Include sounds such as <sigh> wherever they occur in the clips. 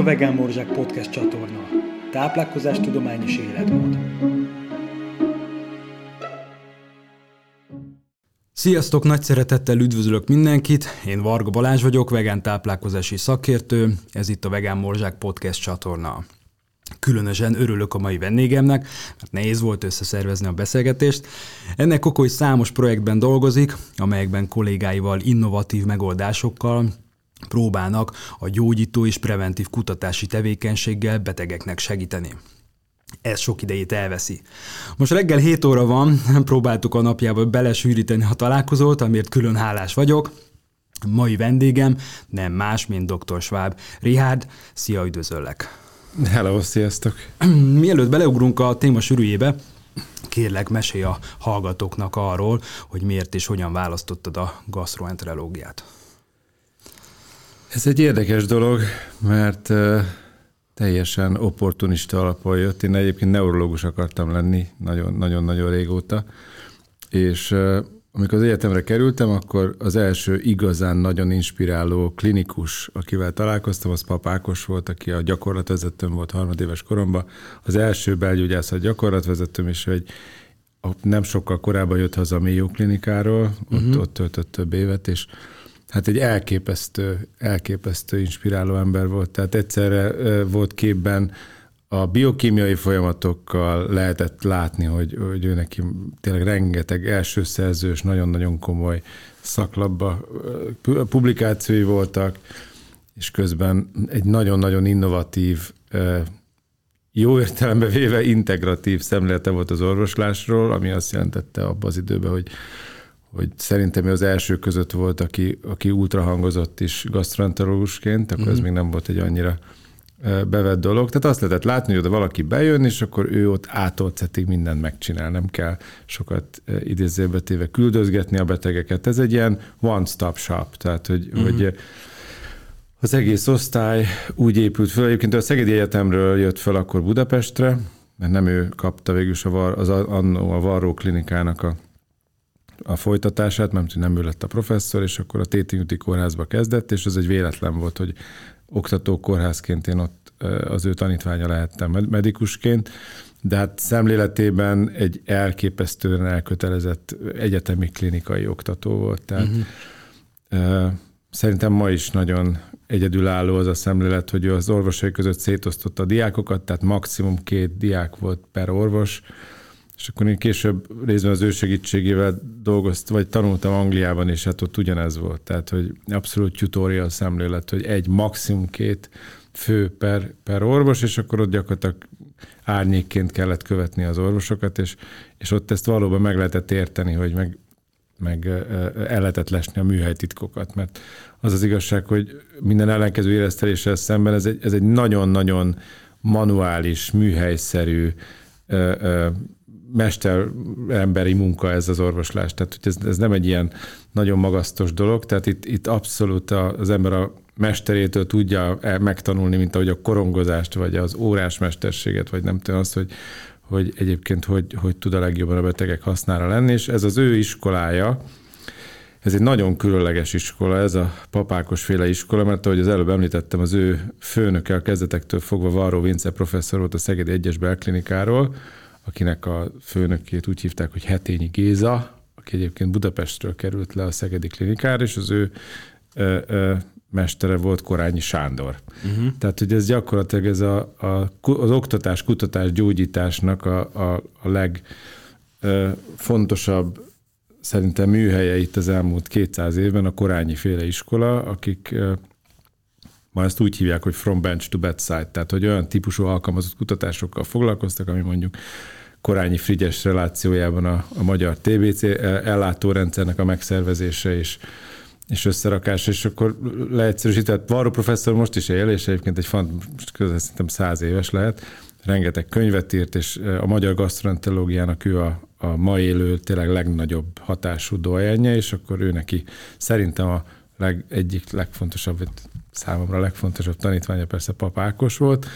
a Vegán Morzsák Podcast csatorna. Táplálkozás, tudomány és életmód. Sziasztok, nagy szeretettel üdvözlök mindenkit. Én Varga Balázs vagyok, vegán táplálkozási szakértő. Ez itt a Vegán Morzsák Podcast csatorna. Különösen örülök a mai vendégemnek, mert nehéz volt összeszervezni a beszélgetést. Ennek hogy számos projektben dolgozik, amelyekben kollégáival innovatív megoldásokkal próbálnak a gyógyító és preventív kutatási tevékenységgel betegeknek segíteni. Ez sok idejét elveszi. Most reggel 7 óra van, próbáltuk a napjába belesűríteni a találkozót, amiért külön hálás vagyok. Mai vendégem nem más, mint dr. Schwab. Richard, szia, üdvözöllek! Hello, sziasztok! <clears throat> Mielőtt beleugrunk a téma sűrűjébe, kérlek mesélj a hallgatóknak arról, hogy miért és hogyan választottad a gastroenterológiát. Ez egy érdekes dolog, mert teljesen opportunista alapon jött. Én egyébként neurológus akartam lenni nagyon-nagyon régóta, és amikor az egyetemre kerültem, akkor az első igazán nagyon inspiráló klinikus, akivel találkoztam, az papákos volt, aki a gyakorlatvezetőm volt harmadéves koromban. Az első belgyógyászat gyakorlatvezetőm, és egy nem sokkal korábban jött haza a Mayo klinikáról, ott, uh-huh. ott töltött több évet, és hát egy elképesztő, elképesztő inspiráló ember volt. Tehát egyszerre volt képben a biokémiai folyamatokkal lehetett látni, hogy, hogy ő neki tényleg rengeteg első szerzős, nagyon-nagyon komoly szaklapba publikációi voltak, és közben egy nagyon-nagyon innovatív, jó értelembe véve integratív szemlélete volt az orvoslásról, ami azt jelentette abban az időben, hogy hogy szerintem ő az első között volt, aki, aki ultrahangozott is gastroenterológusként, akkor mm-hmm. ez mhm. még nem volt egy annyira bevett dolog. Tehát azt lehetett látni, hogy oda valaki bejön, és akkor ő ott ától szetig mindent megcsinál. Nem kell sokat idézőbe téve küldözgetni a betegeket. Ez egy ilyen one-stop shop, tehát hogy, mm-hmm. hogy az egész osztály úgy épült föl. Egyébként a Szegedi Egyetemről jött fel akkor Budapestre, mert nem ő kapta végül a, var, az, annó a Varró klinikának a a folytatását, mert nem ő lett a professzor, és akkor a Téti kórházba kezdett, és ez egy véletlen volt, hogy oktató kórházként én ott az ő tanítványa lehettem medikusként, de hát szemléletében egy elképesztően elkötelezett egyetemi klinikai oktató volt. Tehát uh-huh. szerintem ma is nagyon egyedülálló az a szemlélet, hogy ő az orvosai között szétosztotta a diákokat, tehát maximum két diák volt per orvos, és akkor én később részben az ő segítségével dolgoztam, vagy tanultam Angliában, és hát ott ugyanez volt. Tehát, hogy abszolút tutorial szemlélet, hogy egy, maximum két fő per, per orvos, és akkor ott gyakorlatilag árnyékként kellett követni az orvosokat, és, és ott ezt valóban meg lehetett érteni, hogy meg, meg el lehetett lesni a műhelytitkokat, mert az az igazság, hogy minden ellenkező érezteléssel szemben ez egy, ez egy nagyon-nagyon manuális, műhelyszerű, mesteremberi munka ez az orvoslás. Tehát hogy ez, ez nem egy ilyen nagyon magasztos dolog, tehát itt, itt abszolút az ember a mesterétől tudja megtanulni, mint ahogy a korongozást, vagy az órás mesterséget, vagy nem tudom azt, hogy, hogy egyébként hogy, hogy tud a legjobban a betegek hasznára lenni, és ez az ő iskolája, ez egy nagyon különleges iskola, ez a papákos féle iskola, mert ahogy az előbb említettem, az ő főnöke a kezdetektől fogva Varró Vince professzor volt a Szegedi Egyes Belklinikáról, akinek a főnökét úgy hívták, hogy Hetényi Géza, aki egyébként Budapestről került le a Szegedi klinikára, és az ő ö, ö, mestere volt Korányi Sándor. Uh-huh. Tehát, hogy ez gyakorlatilag ez a, a, az oktatás, kutatás, gyógyításnak a, a, a legfontosabb szerintem műhelye itt az elmúlt 200 évben a Korányi féle iskola, akik ma ezt úgy hívják, hogy from bench to bedside, tehát hogy olyan típusú alkalmazott kutatásokkal foglalkoztak, ami mondjuk Korányi Frigyes relációjában a, a magyar TBC ellátórendszernek a megszervezése és, és összerakása, és akkor leegyszerűsített. Varro professzor most is él, és egyébként egy fant, közel szerintem száz éves lehet, rengeteg könyvet írt, és a magyar gasztroenterológiának ő a, a ma élő, tényleg legnagyobb hatású dojenje, és akkor ő neki szerintem a leg, egyik legfontosabb, számomra a legfontosabb tanítványa persze papákos volt,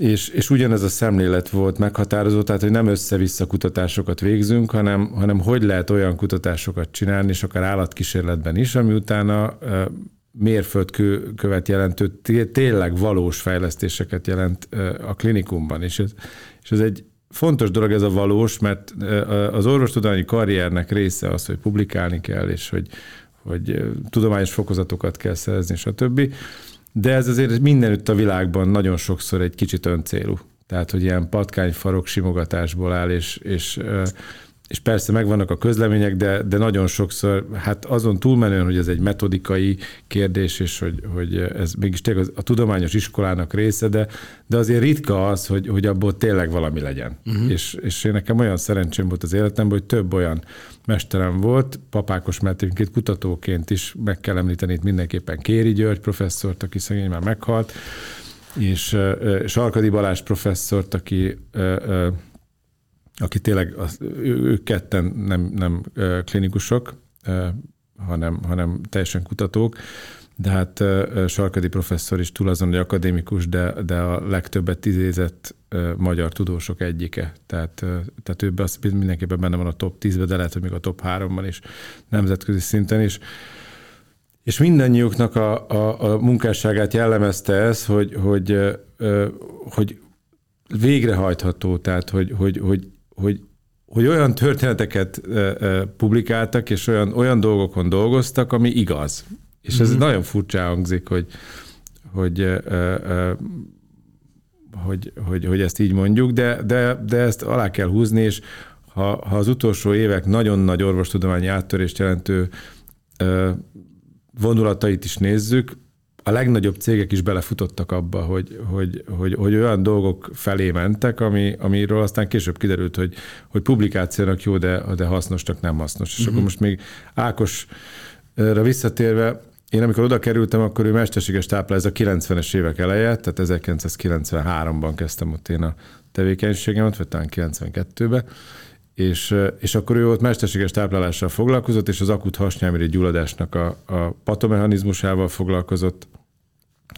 és, és ugyanez a szemlélet volt meghatározó, tehát hogy nem össze-vissza kutatásokat végzünk, hanem, hanem hogy lehet olyan kutatásokat csinálni, és akár állatkísérletben is, ami utána mérföldkövet jelentő, tényleg valós fejlesztéseket jelent a klinikumban, és ez, és ez egy fontos dolog ez a valós, mert az orvostudományi karriernek része az, hogy publikálni kell, és hogy, hogy tudományos fokozatokat kell szerezni, stb. De ez azért mindenütt a világban nagyon sokszor egy kicsit öncélú. Tehát, hogy ilyen patkányfarok simogatásból áll, és, és és persze megvannak a közlemények, de, de nagyon sokszor, hát azon túlmenően, hogy ez egy metodikai kérdés, és hogy, hogy ez mégis tényleg a tudományos iskolának része, de, de azért ritka az, hogy, hogy abból tényleg valami legyen. Uh-huh. És, és én nekem olyan szerencsém volt az életemben, hogy több olyan mesterem volt, papákos mert kutatóként is meg kell említeni itt mindenképpen Kéri György professzort, aki szegény már meghalt, és Sarkadi Balázs professzort, aki aki tényleg, az, ők ketten nem, nem klinikusok, hanem, hanem teljesen kutatók, de hát Sarkadi professzor is túl azon, hogy akadémikus, de, de a legtöbbet idézett magyar tudósok egyike. Tehát, tehát ő az mindenképpen benne van a top 10-ben, de lehet, hogy még a top 3-ban is, nemzetközi szinten is. És mindannyiuknak a, a, a munkásságát jellemezte ez, hogy, hogy, hogy végrehajtható, tehát hogy, hogy, hogy hogy, hogy olyan történeteket publikáltak, és olyan, olyan dolgokon dolgoztak, ami igaz. És ez mm-hmm. nagyon furcsa hangzik, hogy, hogy, hogy, hogy, hogy ezt így mondjuk, de, de, de ezt alá kell húzni, és ha, ha az utolsó évek nagyon nagy orvostudományi áttörést jelentő vonulatait is nézzük, a legnagyobb cégek is belefutottak abba, hogy, hogy, hogy, hogy olyan dolgok felé mentek, ami, amiről aztán később kiderült, hogy, hogy publikációnak jó, de, de hasznosnak nem hasznos. És uh-huh. akkor most még Ákosra visszatérve, én amikor oda kerültem, akkor ő mesterséges táplál, ez a 90-es évek eleje, tehát 1993-ban kezdtem ott én a tevékenységemet, vagy talán 92-ben, és, és akkor ő ott mesterséges táplálással foglalkozott, és az akut hasnyálmiri gyulladásnak a, a patomechanizmusával foglalkozott,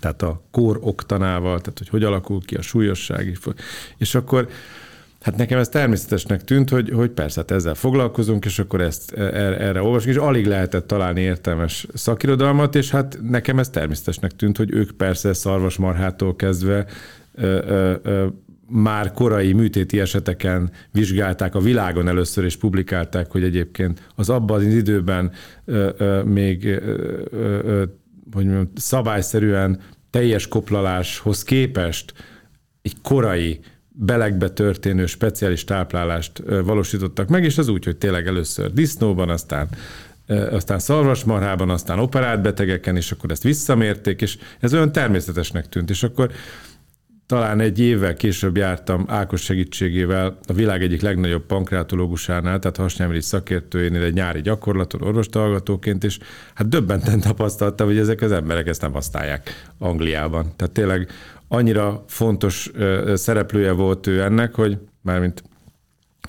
tehát a kór oktanával, tehát hogy hogy alakul ki a súlyosság. És akkor Hát nekem ez természetesnek tűnt, hogy, hogy persze, hát ezzel foglalkozunk, és akkor ezt e, erre, erre olvasunk, és alig lehetett találni értelmes szakirodalmat, és hát nekem ez természetesnek tűnt, hogy ők persze szarvasmarhától kezdve ö, ö, ö, már korai műtéti eseteken vizsgálták a világon először, és publikálták, hogy egyébként az abban az időben ö, ö, még ö, hogy mondjam, szabályszerűen teljes koplaláshoz képest egy korai belegbe történő speciális táplálást valósítottak meg, és az úgy, hogy tényleg először disznóban, aztán aztán szarvasmarhában, aztán operált betegeken, és akkor ezt visszamérték, és ez olyan természetesnek tűnt, és akkor talán egy évvel később jártam Ákos segítségével a világ egyik legnagyobb pankreatológusánál, tehát hasnyelmiri szakértőjénél egy nyári gyakorlaton orvostallgatóként, és hát döbbenten <laughs> tapasztaltam, hogy ezek az emberek ezt nem használják Angliában. Tehát tényleg annyira fontos szereplője volt ő ennek, hogy mármint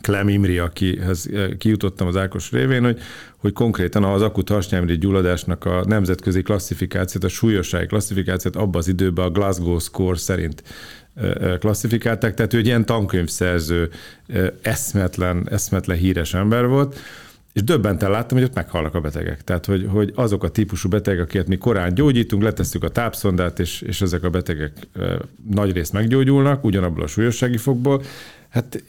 Clem Imri, akihez kijutottam az Ákos révén, hogy, hogy konkrétan az akut hasnyálmiri gyulladásnak a nemzetközi klasszifikációt, a súlyossági klasszifikációt abban az időben a Glasgow Score szerint klasszifikálták, tehát ő egy ilyen tankönyvszerző, eszmetlen, eszmetlen híres ember volt, és döbbenten láttam, hogy ott meghalnak a betegek. Tehát, hogy, hogy azok a típusú betegek, akiket mi korán gyógyítunk, letesszük a tápszondát, és, és ezek a betegek nagy részt meggyógyulnak, ugyanabból a súlyossági fokból, Hát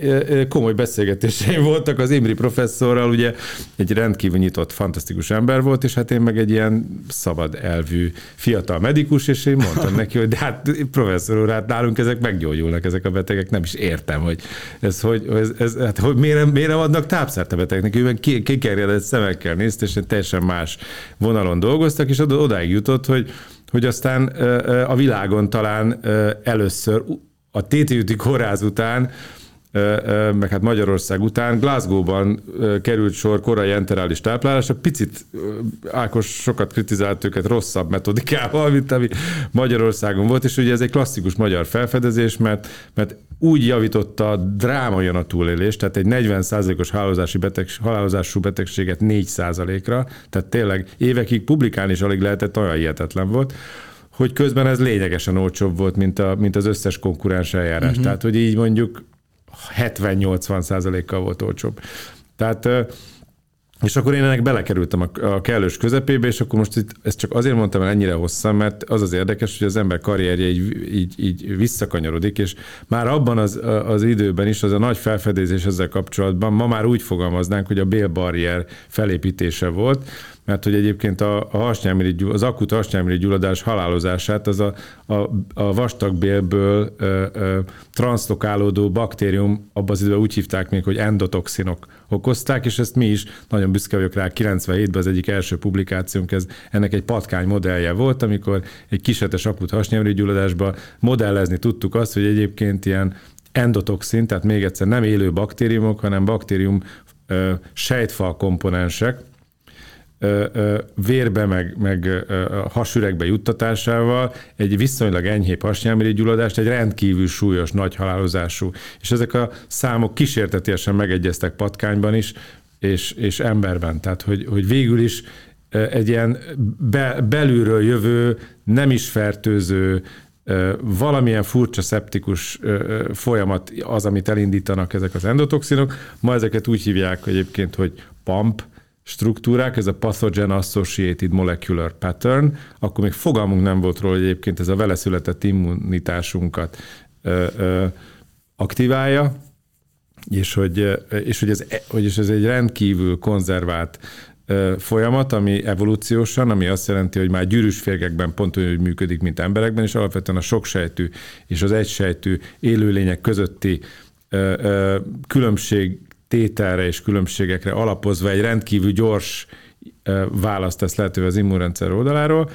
komoly beszélgetéseim <laughs> voltak az Imri professzorral, ugye egy rendkívül nyitott, fantasztikus ember volt, és hát én meg egy ilyen szabad elvű fiatal medikus, és én mondtam <laughs> neki, hogy de hát professzor úr, hát nálunk ezek meggyógyulnak, ezek a betegek, nem is értem, hogy ez, hogy, ez, ez hát, hogy miért, miért adnak tápszárt a betegnek, ő meg kikerjedett szemekkel nézt, és teljesen más vonalon dolgoztak, és oda, odáig jutott, hogy, hogy aztán a világon talán először a TTÜ-ti kórház után meg hát Magyarország után Glasgow-ban került sor korai enterális táplálásra. Picit Ákos sokat kritizált őket rosszabb metodikával, mint ami Magyarországon volt, és ugye ez egy klasszikus magyar felfedezés, mert, mert úgy javította drámaian a túlélést, tehát egy 40%-os halálozási beteg, halálozású betegséget 4%-ra, tehát tényleg évekig publikálni is alig lehetett, olyan hihetetlen volt, hogy közben ez lényegesen olcsóbb volt, mint, a, mint az összes konkurens eljárás. Uh-huh. Tehát, hogy így mondjuk 70-80 százalékkal volt olcsóbb. Tehát És akkor én ennek belekerültem a, kellős közepébe, és akkor most itt, ezt csak azért mondtam el ennyire hosszan, mert az az érdekes, hogy az ember karrierje így, így, így visszakanyarodik, és már abban az, az időben is az a nagy felfedezés ezzel kapcsolatban, ma már úgy fogalmaznánk, hogy a bélbarrier felépítése volt, mert hogy egyébként a, a hasnyálmirigy, az akut hasnyálmirigy gyulladás halálozását az a, a, a vastagbélből ö, ö, transzlokálódó baktérium, abban az időben úgy hívták még, hogy endotoxinok okozták, és ezt mi is, nagyon büszke vagyok rá, 97-ben az egyik első publikációnk, ez ennek egy patkány modellje volt, amikor egy kisetes akut hasnyálmirigy gyulladásban modellezni tudtuk azt, hogy egyébként ilyen endotoxin, tehát még egyszer nem élő baktériumok, hanem baktérium ö, sejtfal komponensek, vérbe, meg, meg hasüregbe juttatásával egy viszonylag enyhébb hasnyálmirigygyulladást, egy rendkívül súlyos, nagy halálozású. És ezek a számok kísértetiesen megegyeztek patkányban is, és, és emberben. Tehát, hogy, hogy végül is egy ilyen be, belülről jövő, nem is fertőző, valamilyen furcsa szeptikus folyamat az, amit elindítanak ezek az endotoxinok. Ma ezeket úgy hívják egyébként, hogy PAMP, struktúrák, ez a Pathogen Associated Molecular Pattern, akkor még fogalmunk nem volt róla, hogy egyébként ez a vele született immunitásunkat ö, ö, aktiválja, és hogy, és hogy, ez, hogy ez egy rendkívül konzervált folyamat, ami evolúciósan, ami azt jelenti, hogy már gyűrűs férgekben pont olyan, működik, mint emberekben, és alapvetően a soksejtű és az egysejtű élőlények közötti különbség tételre és különbségekre alapozva egy rendkívül gyors választ tesz lehetővé az immunrendszer oldaláról.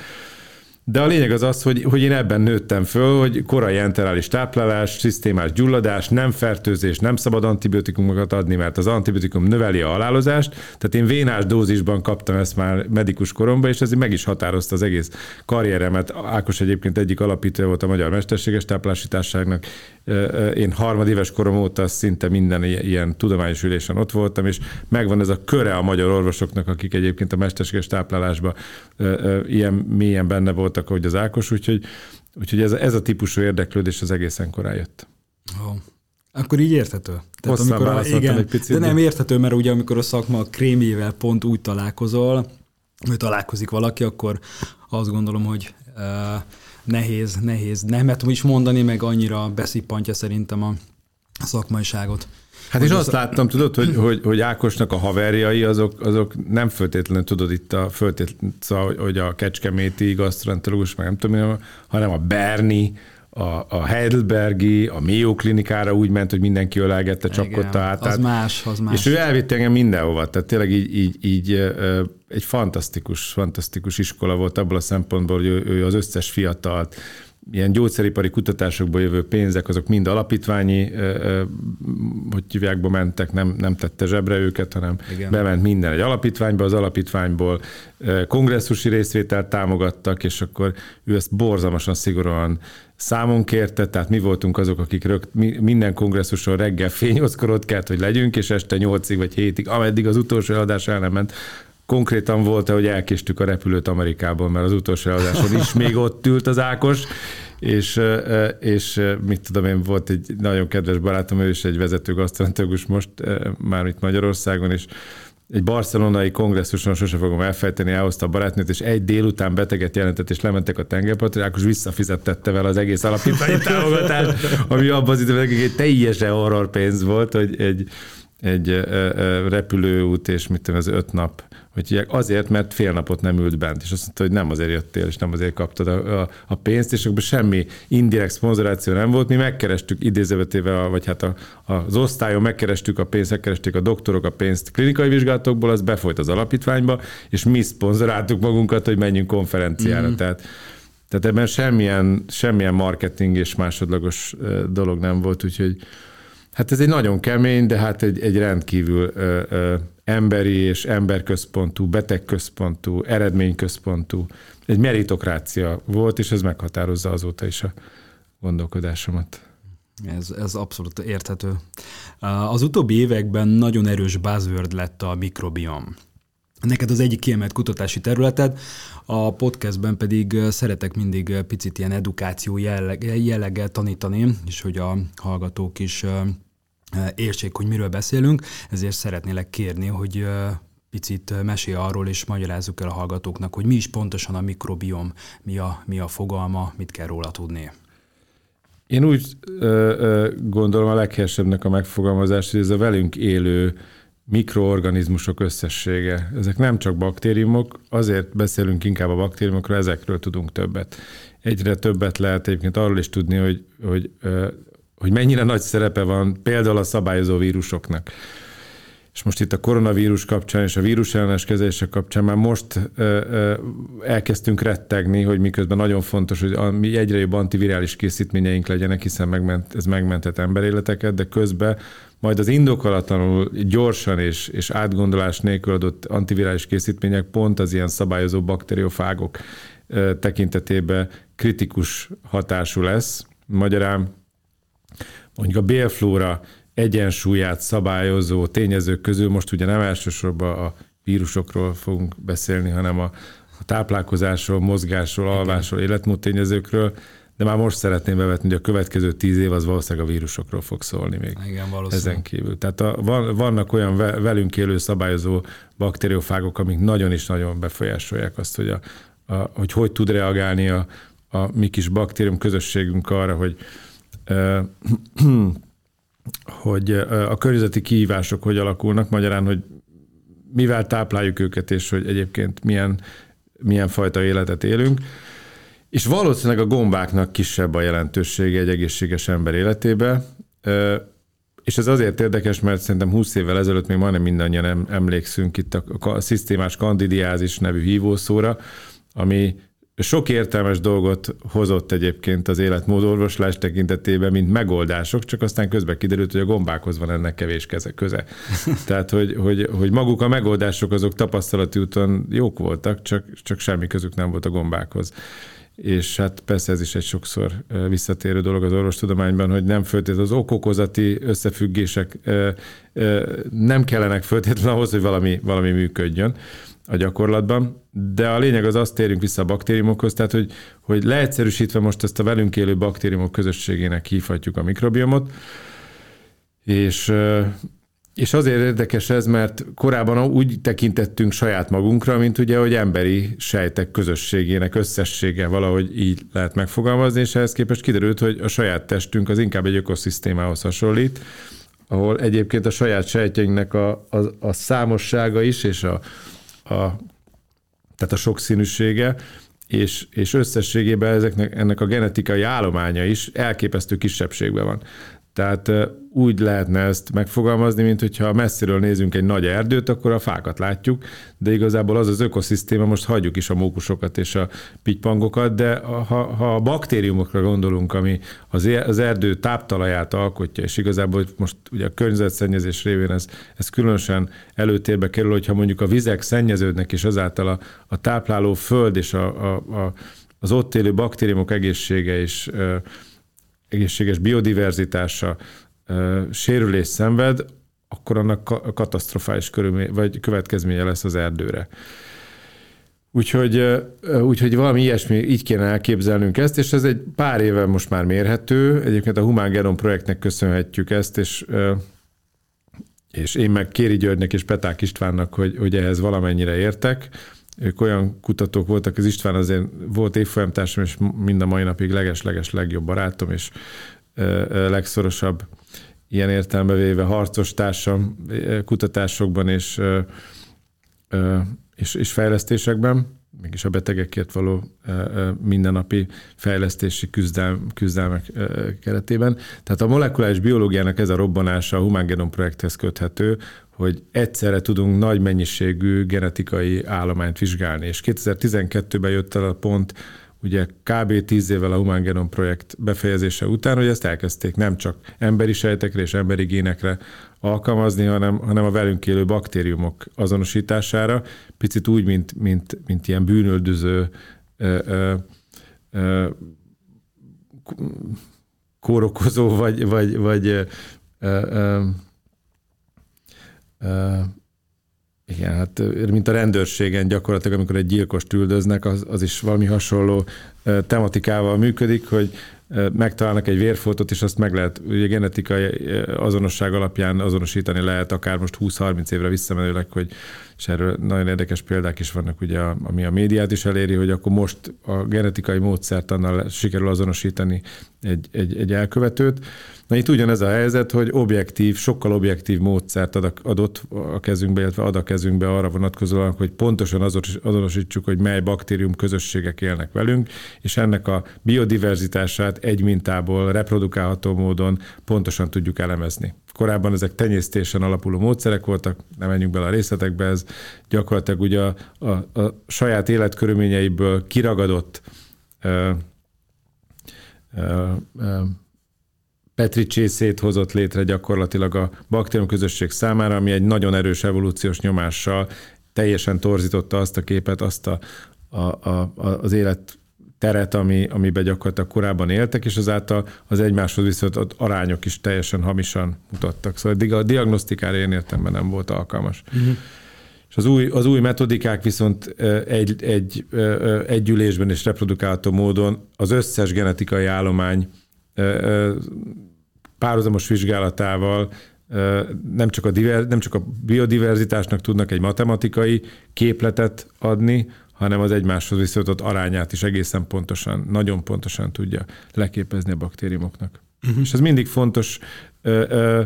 De a lényeg az az, hogy, hogy én ebben nőttem föl, hogy korai enterális táplálás, szisztémás gyulladás, nem fertőzés, nem szabad antibiotikumokat adni, mert az antibiotikum növeli a halálozást. Tehát én vénás dózisban kaptam ezt már medikus koromban, és ez meg is határozta az egész karrieremet. Ákos egyébként egyik alapító volt a Magyar Mesterséges Táplálási Társaságnak. Én harmadéves korom óta szinte minden ilyen tudományos ülésen ott voltam, és megvan ez a köre a magyar orvosoknak, akik egyébként a mesterséges táplálásban ilyen mélyen benne voltak ahogy az Ákos, úgyhogy, úgyhogy ez, ez a típusú érdeklődés az egészen korán jött. Oh. Akkor így érthető. Tehát amikor a, igen, egy picit, de nem érthető, mert ugye amikor a szakma krémjével pont úgy találkozol, hogy találkozik valaki, akkor azt gondolom, hogy uh, nehéz, nehéz nem tudom is mondani, meg annyira beszippantja szerintem a szakmaiságot. Hát és azt láttam, tudod, hogy, <clears throat> hogy, hogy Ákosnak a haverjai, azok, azok nem föltétlenül tudod itt a föltétlenül, szóval, hogy a kecskeméti gasztroenterológus, meg nem tudom, hanem a Berni, a, a Heidelbergi, a Mayo klinikára úgy ment, hogy mindenki ölelgette, csapkodta át. Az más, az más. És ő elvitte engem mindenhova, tehát tényleg így, így, így egy fantasztikus, fantasztikus iskola volt abból a szempontból, hogy ő, ő az összes fiatalt, ilyen gyógyszeripari kutatásokból jövő pénzek, azok mind alapítványi, hogy hívjákba mentek, nem, nem tette zsebre őket, hanem Igen. bement minden egy alapítványba, az alapítványból kongresszusi részvételt támogattak, és akkor ő ezt borzalmasan szigorúan számon kérte, tehát mi voltunk azok, akik rögt, minden kongresszuson reggel fény ott kellett, hogy legyünk, és este nyolcig vagy hétig, ameddig az utolsó adás el nem ment, konkrétan volt hogy elkéstük a repülőt Amerikából, mert az utolsó adáson is még ott ült az Ákos, és, és mit tudom én, volt egy nagyon kedves barátom, ő is egy vezető gasztronetológus most, már itt Magyarországon, és egy barcelonai kongresszuson sose fogom elfejteni, elhozta a barátnőt, és egy délután beteget jelentett, és lementek a tengerpartra, Ákos visszafizettette vele az egész alapítványi támogatást, ami abban az időben egy teljesen horror pénz volt, hogy egy, egy repülőút, és mit tudom, az öt nap hogy azért, mert fél napot nem ült bent, és azt mondta, hogy nem azért jöttél, és nem azért kaptad a, a, a pénzt, és akkor semmi indirekt szponzoráció nem volt. Mi megkerestük idézővetével, vagy hát a, az osztályon megkerestük a pénzt, megkeresték a doktorok a pénzt klinikai vizsgálatokból, az befolyt az alapítványba, és mi szponzoráltuk magunkat, hogy menjünk konferenciára. Mm. Tehát tehát ebben semmilyen, semmilyen marketing és másodlagos dolog nem volt, úgyhogy hát ez egy nagyon kemény, de hát egy, egy rendkívül ö, ö, emberi és emberközpontú, betegközpontú, eredményközpontú, egy meritokrácia volt, és ez meghatározza azóta is a gondolkodásomat. Ez, ez abszolút érthető. Az utóbbi években nagyon erős buzzword lett a mikrobiom. Neked az egyik kiemelt kutatási területed, a podcastben pedig szeretek mindig picit ilyen edukáció jelleggel tanítani, és hogy a hallgatók is értsék, hogy miről beszélünk, ezért szeretnélek kérni, hogy picit mesél arról, és magyarázzuk el a hallgatóknak, hogy mi is pontosan a mikrobiom, mi a, mi a fogalma, mit kell róla tudni. Én úgy ö, ö, gondolom a leghelyesebbnek a megfogalmazás, hogy ez a velünk élő mikroorganizmusok összessége. Ezek nem csak baktériumok, azért beszélünk inkább a baktériumokról, ezekről tudunk többet. Egyre többet lehet egyébként arról is tudni, hogy, hogy, hogy mennyire nagy szerepe van például a szabályozó vírusoknak. És most itt a koronavírus kapcsán és a vírus ellenes kezelése kapcsán már most ö, ö, elkezdtünk rettegni, hogy miközben nagyon fontos, hogy a, mi egyre jobb antivirális készítményeink legyenek, hiszen megment, ez megmentett emberéleteket, de közben majd az indokolatlanul gyorsan és, és átgondolás nélkül adott antivirális készítmények pont az ilyen szabályozó bakteriofágok tekintetében kritikus hatású lesz. Magyarán mondjuk a bélflóra egyensúlyát szabályozó tényezők közül most ugye nem elsősorban a vírusokról fogunk beszélni, hanem a, a táplálkozásról, mozgásról, alvásról, életmód tényezőkről, de már most szeretném bevetni, hogy a következő tíz év az valószínűleg a vírusokról fog szólni még. Igen, Ezen kívül. Tehát a, van, vannak olyan velünk élő szabályozó bakteriofágok, amik nagyon is nagyon befolyásolják azt, hogy a, a, hogy, hogy tud reagálni a, a mi kis baktérium közösségünk arra, hogy <clears throat> hogy a környezeti kihívások hogy alakulnak, magyarán, hogy mivel tápláljuk őket, és hogy egyébként milyen, milyen fajta életet élünk. És valószínűleg a gombáknak kisebb a jelentősége egy egészséges ember életébe, és ez azért érdekes, mert szerintem 20 évvel ezelőtt még majdnem mindannyian emlékszünk itt a szisztémás kandidiázis nevű hívószóra, ami sok értelmes dolgot hozott egyébként az életmódorvoslás tekintetében, mint megoldások, csak aztán közben kiderült, hogy a gombákhoz van ennek kevés keze, köze. <laughs> Tehát, hogy, hogy, hogy maguk a megoldások azok tapasztalati úton jók voltak, csak, csak semmi közük nem volt a gombákhoz és hát persze ez is egy sokszor visszatérő dolog az orvostudományban, hogy nem föltétlenül az okokozati összefüggések nem kellenek föltétlenül ahhoz, hogy valami, valami működjön a gyakorlatban, de a lényeg az azt térünk vissza a baktériumokhoz, tehát hogy, hogy leegyszerűsítve most ezt a velünk élő baktériumok közösségének hívhatjuk a mikrobiomot, és és azért érdekes ez, mert korábban úgy tekintettünk saját magunkra, mint ugye, hogy emberi sejtek közösségének összessége valahogy így lehet megfogalmazni, és ehhez képest kiderült, hogy a saját testünk az inkább egy ökoszisztémához hasonlít, ahol egyébként a saját sejtjeinknek a, a, a számossága is, és a, a, tehát a sokszínűsége, és, és összességében ezeknek, ennek a genetikai állománya is elképesztő kisebbségben van. Tehát úgy lehetne ezt megfogalmazni, mint hogyha messziről nézünk egy nagy erdőt, akkor a fákat látjuk, de igazából az az ökoszisztéma, most hagyjuk is a mókusokat és a pitypangokat, de ha, ha a baktériumokra gondolunk, ami az, az erdő táptalaját alkotja, és igazából most ugye a környezetszennyezés révén ez, ez különösen előtérbe kerül, hogyha mondjuk a vizek szennyeződnek, és azáltal a, a tápláló föld és a, a, a, az ott élő baktériumok egészsége is egészséges biodiverzitása sérülés szenved, akkor annak katasztrofális körülmény, vagy következménye lesz az erdőre. Úgyhogy, úgyhogy valami ilyesmi, így kéne elképzelnünk ezt, és ez egy pár éve most már mérhető. Egyébként a Humán Genom projektnek köszönhetjük ezt, és, és én meg Kéri Györgynek és Peták Istvánnak, hogy, hogy ehhez valamennyire értek. Ők olyan kutatók voltak, az István azért volt évfolyamtársam, és mind a mai napig leges-leges legjobb barátom, és legszorosabb ilyen értelme véve harcos társam kutatásokban és, és, és fejlesztésekben, mégis a betegekért való mindennapi fejlesztési küzdelm, küzdelmek keretében. Tehát a molekuláris biológiának ez a robbanása a Human Genome projekthez köthető, hogy egyszerre tudunk nagy mennyiségű genetikai állományt vizsgálni. És 2012-ben jött el a pont, ugye kb. 10 évvel a Human Genome projekt befejezése után, hogy ezt elkezdték nem csak emberi sejtekre és emberi génekre alkalmazni, hanem, hanem a velünk élő baktériumok azonosítására, picit úgy, mint, mint, mint ilyen bűnöldöző ö, ö, ö, kórokozó, vagy, vagy, vagy ö, ö, igen, hát mint a rendőrségen gyakorlatilag, amikor egy gyilkost üldöznek, az, az is valami hasonló tematikával működik, hogy megtalálnak egy vérfoltot, és azt meg lehet, ugye genetikai azonosság alapján azonosítani lehet, akár most 20-30 évre visszamenőleg, hogy és erről nagyon érdekes példák is vannak, ugye, ami a médiát is eléri, hogy akkor most a genetikai módszert annál sikerül azonosítani egy, egy, egy elkövetőt. Na itt ugyanez a helyzet, hogy objektív, sokkal objektív módszert adott a kezünkbe, illetve ad a kezünkbe arra vonatkozóan, hogy pontosan azonosítsuk, hogy mely baktérium közösségek élnek velünk, és ennek a biodiverzitását egy mintából reprodukálható módon pontosan tudjuk elemezni. Korábban ezek tenyésztésen alapuló módszerek voltak, nem menjünk bele a részletekbe, ez gyakorlatilag ugye a, a, a saját életkörülményeiből kiragadott ö, ö, ö, Petri csészét hozott létre gyakorlatilag a baktérium közösség számára, ami egy nagyon erős evolúciós nyomással teljesen torzította azt a képet, azt a, a, a, az élet teret, ami, amiben gyakorlatilag korábban éltek, és azáltal az egymáshoz viszont az arányok is teljesen hamisan mutattak. Szóval a diagnosztikára én értemben nem volt alkalmas. Uh-huh. És az új, az új metodikák viszont egy, egy, egy ülésben és reprodukálható módon az összes genetikai állomány párhuzamos vizsgálatával nem csak, a diver, nem csak a biodiverzitásnak tudnak egy matematikai képletet adni, hanem az egymáshoz viszontott arányát is egészen pontosan, nagyon pontosan tudja leképezni a baktériumoknak. Uh-huh. És ez mindig fontos ö, ö,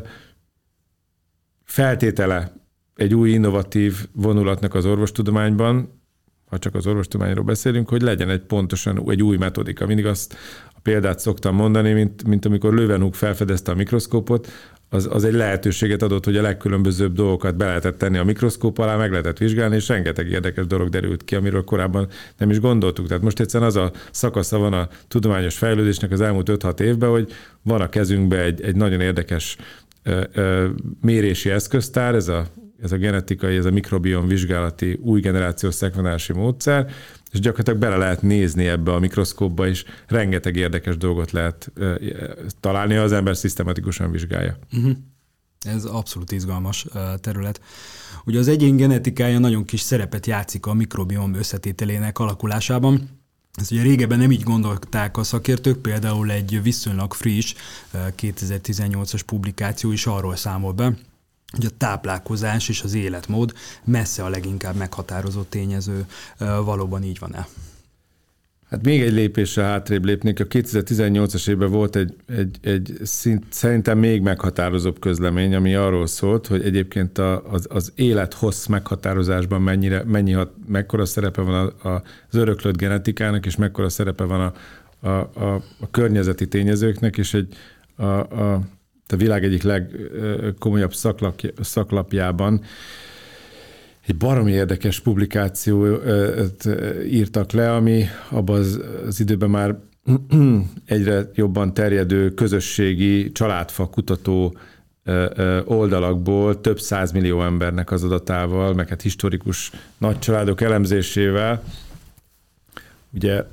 feltétele egy új innovatív vonulatnak az orvostudományban, ha csak az orvostudományról beszélünk, hogy legyen egy pontosan egy új metodika. Mindig azt példát szoktam mondani, mint, mint amikor Löwenhoek felfedezte a mikroszkópot, az, az egy lehetőséget adott, hogy a legkülönbözőbb dolgokat be lehetett tenni a mikroszkóp alá, meg lehetett vizsgálni, és rengeteg érdekes dolog derült ki, amiről korábban nem is gondoltuk. Tehát most egyszerűen az a szakasza van a tudományos fejlődésnek az elmúlt 5-6 évben, hogy van a kezünkben egy, egy nagyon érdekes mérési eszköztár, ez a ez a genetikai, ez a mikrobiom vizsgálati új generációs szekvenási módszer, és gyakorlatilag bele lehet nézni ebbe a mikroszkópba, és rengeteg érdekes dolgot lehet találni, ha az ember szisztematikusan vizsgálja. Uh-huh. Ez abszolút izgalmas terület. Ugye az egyén genetikája nagyon kis szerepet játszik a mikrobiom összetételének alakulásában. Ez ugye régebben nem így gondolták a szakértők, például egy viszonylag friss 2018-as publikáció is arról számol be, hogy a táplálkozás és az életmód messze a leginkább meghatározó tényező. Valóban így van-e? Hát még egy lépésre hátrébb lépnék. A 2018-as évben volt egy, egy, egy szint, szerintem még meghatározóbb közlemény, ami arról szólt, hogy egyébként a, az, az élethossz meghatározásban mennyire, mennyi, hat, mekkora szerepe van a, a, az öröklött genetikának, és mekkora szerepe van a, a, a, a környezeti tényezőknek, és egy a, a a világ egyik legkomolyabb szaklapjában egy baromi érdekes publikációt írtak le, ami abban az, az időben már <clears throat> egyre jobban terjedő közösségi családfa kutató oldalakból több százmillió embernek az adatával, meg hát historikus nagy családok elemzésével, ugye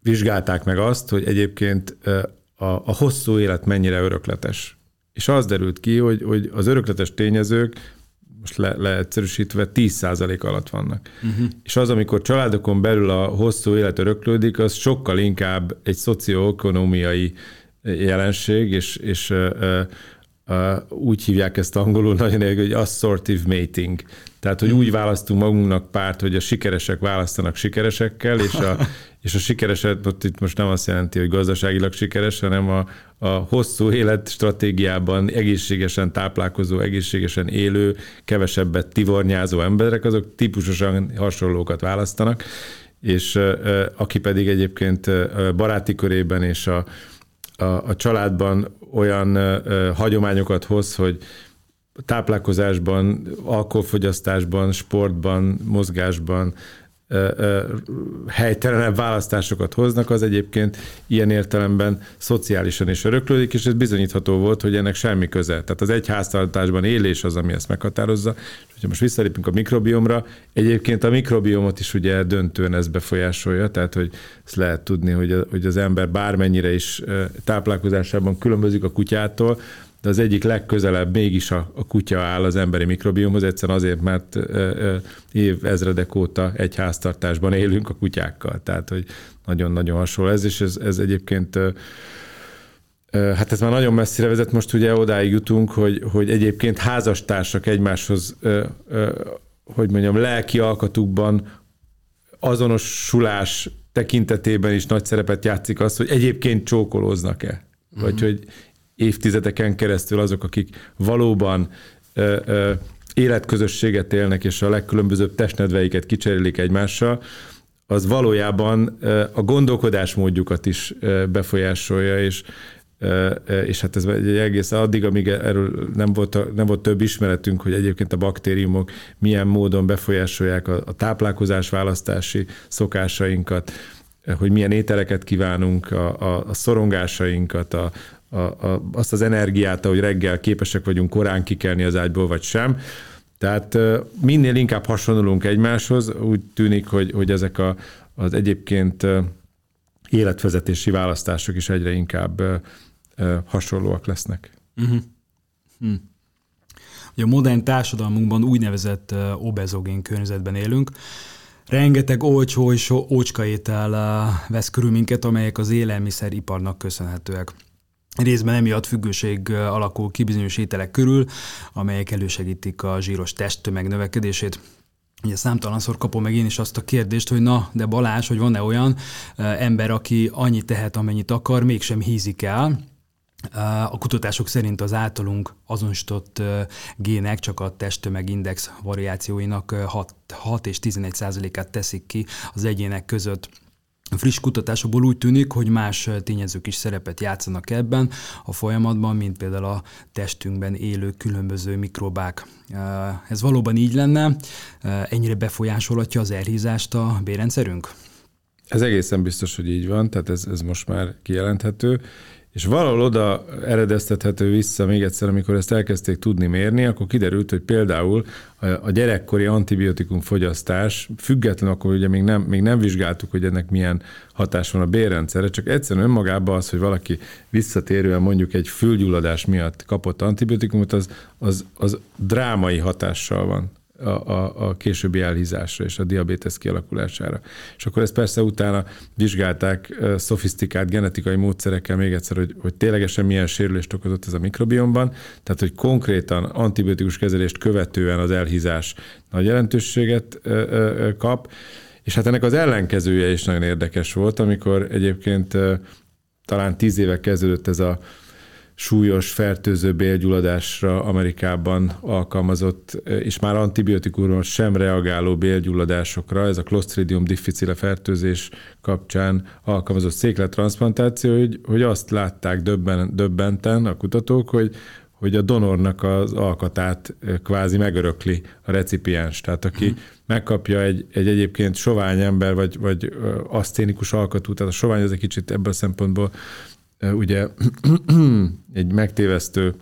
vizsgálták meg azt, hogy egyébként a, a hosszú élet mennyire örökletes. És az derült ki, hogy, hogy az örökletes tényezők most le, leegyszerűsítve 10% alatt vannak. Uh-huh. És az, amikor családokon belül a hosszú élet öröklődik, az sokkal inkább egy szocioekonomiai jelenség, és, és úgy hívják ezt angolul nagyon érdekes, hogy assortive mating. Tehát, hogy úgy választunk magunknak párt, hogy a sikeresek választanak sikeresekkel, és a, <laughs> és a sikereset ott itt most nem azt jelenti, hogy gazdaságilag sikeres, hanem a, a hosszú élet stratégiában egészségesen táplálkozó, egészségesen élő, kevesebbet tivornyázó emberek, azok típusosan hasonlókat választanak, és aki pedig egyébként baráti körében és a, a, a családban olyan hagyományokat hoz, hogy táplálkozásban, alkoholfogyasztásban, sportban, mozgásban, helytelenebb választásokat hoznak, az egyébként ilyen értelemben szociálisan is öröklődik, és ez bizonyítható volt, hogy ennek semmi köze. Tehát az egy háztartásban élés az, ami ezt meghatározza. És hogyha most visszalépünk a mikrobiomra, egyébként a mikrobiomot is ugye döntően ez befolyásolja, tehát hogy ezt lehet tudni, hogy, hogy az ember bármennyire is táplálkozásában különbözik a kutyától, de az egyik legközelebb mégis a, a kutya áll az emberi mikrobiomhoz, egyszerűen azért, mert év ezredek óta egy háztartásban élünk a kutyákkal, tehát hogy nagyon-nagyon hasonló ez, és ez, ez egyébként Hát ez már nagyon messzire vezet, most ugye odáig jutunk, hogy, hogy egyébként házastársak egymáshoz hogy mondjam, lelki alkatukban azonosulás tekintetében is nagy szerepet játszik az, hogy egyébként csókolóznak-e. Vagy uh-huh. hogy évtizedeken keresztül azok, akik valóban ö, ö, életközösséget élnek, és a legkülönbözőbb testnedveiket kicserélik egymással, az valójában a gondolkodásmódjukat is befolyásolja, és és hát ez egy egész addig, amíg erről nem volt, nem volt több ismeretünk, hogy egyébként a baktériumok milyen módon befolyásolják a, a táplálkozás választási szokásainkat, hogy milyen ételeket kívánunk, a, a, a szorongásainkat, a, a, a, azt az energiát, hogy reggel képesek vagyunk korán kikelni az ágyból, vagy sem. Tehát minél inkább hasonlunk egymáshoz, úgy tűnik, hogy, hogy ezek a, az egyébként életvezetési választások is egyre inkább hasonlóak lesznek. Uh-huh. Hm. A modern társadalmunkban úgynevezett obezogén környezetben élünk. Rengeteg olcsó és ócskaétel vesz körül minket, amelyek az élelmiszeriparnak köszönhetőek. Részben emiatt függőség alakul ki bizonyos ételek körül, amelyek elősegítik a zsíros testtömeg növekedését. Ugye számtalanszor kapom meg én is azt a kérdést, hogy na, de Balázs, hogy van-e olyan ember, aki annyit tehet, amennyit akar, mégsem hízik el, a kutatások szerint az általunk azonosított gének csak a testtömegindex variációinak 6, 6 és 11 százalékát teszik ki az egyének között. Friss kutatásokból úgy tűnik, hogy más tényezők is szerepet játszanak ebben a folyamatban, mint például a testünkben élő különböző mikrobák. Ez valóban így lenne? Ennyire befolyásolhatja az elhízást a bérrendszerünk? Ez egészen biztos, hogy így van, tehát ez, ez most már kijelenthető, és valahol oda eredeztethető vissza még egyszer, amikor ezt elkezdték tudni mérni, akkor kiderült, hogy például a gyerekkori antibiotikum fogyasztás, független akkor ugye még nem, még nem vizsgáltuk, hogy ennek milyen hatás van a bérrendszerre, csak egyszerűen önmagában az, hogy valaki visszatérően mondjuk egy fülgyulladás miatt kapott antibiotikumot, az, az, az drámai hatással van a, a, a későbbi elhízásra és a diabétesz kialakulására. És akkor ezt persze utána vizsgálták szofisztikált genetikai módszerekkel még egyszer, hogy, hogy ténylegesen milyen sérülést okozott ez a mikrobiomban, tehát hogy konkrétan antibiotikus kezelést követően az elhízás nagy jelentőséget kap, és hát ennek az ellenkezője is nagyon érdekes volt, amikor egyébként talán tíz éve kezdődött ez a súlyos fertőző bélgyulladásra Amerikában alkalmazott, és már antibiotikumról sem reagáló bélgyulladásokra, ez a Clostridium difficile fertőzés kapcsán alkalmazott széklettransplantáció, hogy, hogy azt látták döbben, döbbenten a kutatók, hogy, hogy a donornak az alkatát kvázi megörökli a recipiens. Tehát aki hmm. megkapja egy, egy egyébként sovány ember, vagy, vagy aszténikus alkatú, tehát a sovány az egy kicsit ebből a szempontból ugye <clears throat> egy megtévesztő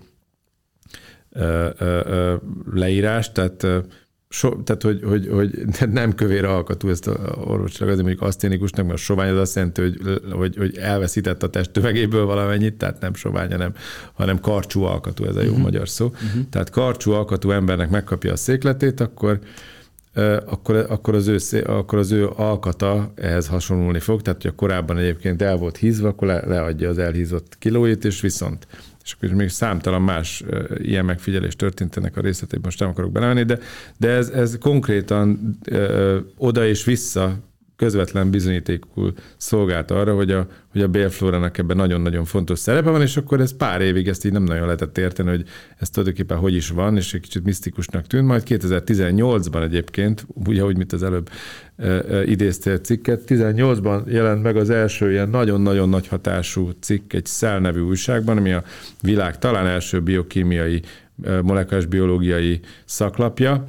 leírás, tehát So, tehát, hogy, hogy, hogy <laughs> nem kövér alkatú, ezt a orvosilag azért mondjuk aszténikusnak, mert a sovány az azt jelenti, hogy, hogy, hogy elveszített a testtömegéből valamennyit, tehát nem sovány, hanem, hanem karcsú alkatú, ez a jó uh-huh. magyar szó. Uh-huh. Tehát karcsú alkatú embernek megkapja a székletét, akkor akkor, akkor, az ő, akkor az ő alkata ehhez hasonlulni fog, tehát hogyha korábban egyébként el volt hízva, akkor le, leadja az elhízott kilóit, és viszont és akkor még számtalan más ilyen megfigyelés történt ennek a részletében, most nem akarok belemenni, de, de ez, ez konkrétan ö, oda és vissza közvetlen bizonyítékul szolgált arra, hogy a, hogy a bélflórának ebben nagyon-nagyon fontos szerepe van, és akkor ez pár évig ezt így nem nagyon lehetett érteni, hogy ez tulajdonképpen hogy is van, és egy kicsit misztikusnak tűnt. Majd 2018-ban egyébként, ugye, ahogy mit az előbb e, idéztél cikket, 18-ban jelent meg az első ilyen nagyon-nagyon nagy hatású cikk egy Cell nevű újságban, ami a világ talán első biokémiai, molekulás biológiai szaklapja,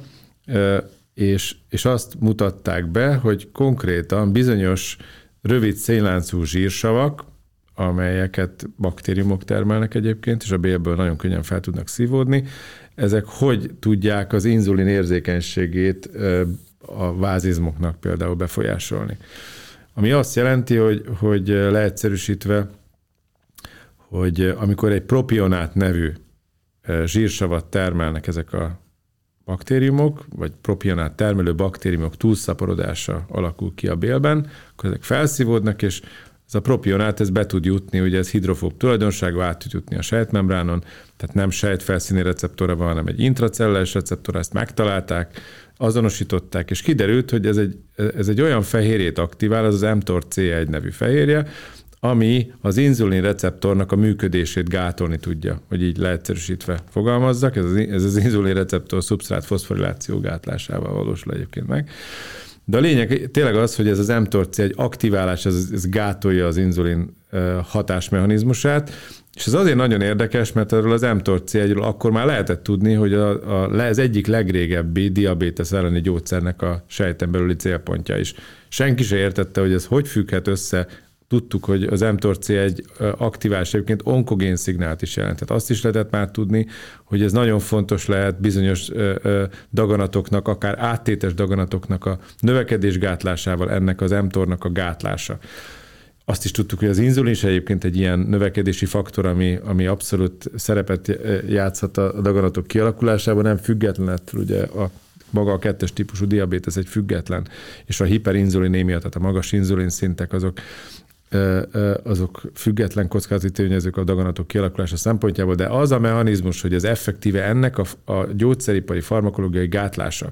és, és azt mutatták be, hogy konkrétan bizonyos rövid szénláncú zsírsavak, amelyeket baktériumok termelnek egyébként, és a bélből nagyon könnyen fel tudnak szívódni, ezek hogy tudják az inzulin érzékenységét a vázizmoknak például befolyásolni. Ami azt jelenti, hogy, hogy leegyszerűsítve, hogy amikor egy propionát nevű zsírsavat termelnek ezek a baktériumok, vagy propionát termelő baktériumok túlszaporodása alakul ki a bélben, akkor ezek felszívódnak, és ez a propionát ez be tud jutni, ugye ez hidrofób tulajdonsága, át tud jutni a sejtmembránon, tehát nem sejtfelszíni receptora van, hanem egy intracellás receptor, ezt megtalálták, azonosították, és kiderült, hogy ez egy, ez egy olyan fehérjét aktivál, az az mTOR C1 nevű fehérje, ami az inzulin receptornak a működését gátolni tudja, hogy így leegyszerűsítve fogalmazzak. Ez az, ez az inzulin receptor szubsztrát foszforiláció gátlásával valósul egyébként meg. De a lényeg tényleg az, hogy ez az mTOR egy aktiválás, ez, ez gátolja az inzulin hatásmechanizmusát, és ez azért nagyon érdekes, mert erről az mTOR c akkor már lehetett tudni, hogy a, a, az egyik legrégebbi diabétesz elleni gyógyszernek a sejten belüli célpontja is. Senki se értette, hogy ez hogy függhet össze tudtuk, hogy az mTOR C1 aktiválás egyébként onkogén szignált is jelent. Tehát azt is lehetett már tudni, hogy ez nagyon fontos lehet bizonyos daganatoknak, akár áttétes daganatoknak a növekedés gátlásával ennek az mTOR-nak a gátlása. Azt is tudtuk, hogy az inzulin is egyébként egy ilyen növekedési faktor, ami, ami abszolút szerepet játszhat a daganatok kialakulásában, nem független ugye a maga a kettes típusú diabétesz egy független, és a hiperinzulinémia, tehát a magas inzulin szintek, azok azok független kockázati tényezők a daganatok kialakulása szempontjából, de az a mechanizmus, hogy ez effektíve ennek a, a gyógyszeripari farmakológiai gátlása,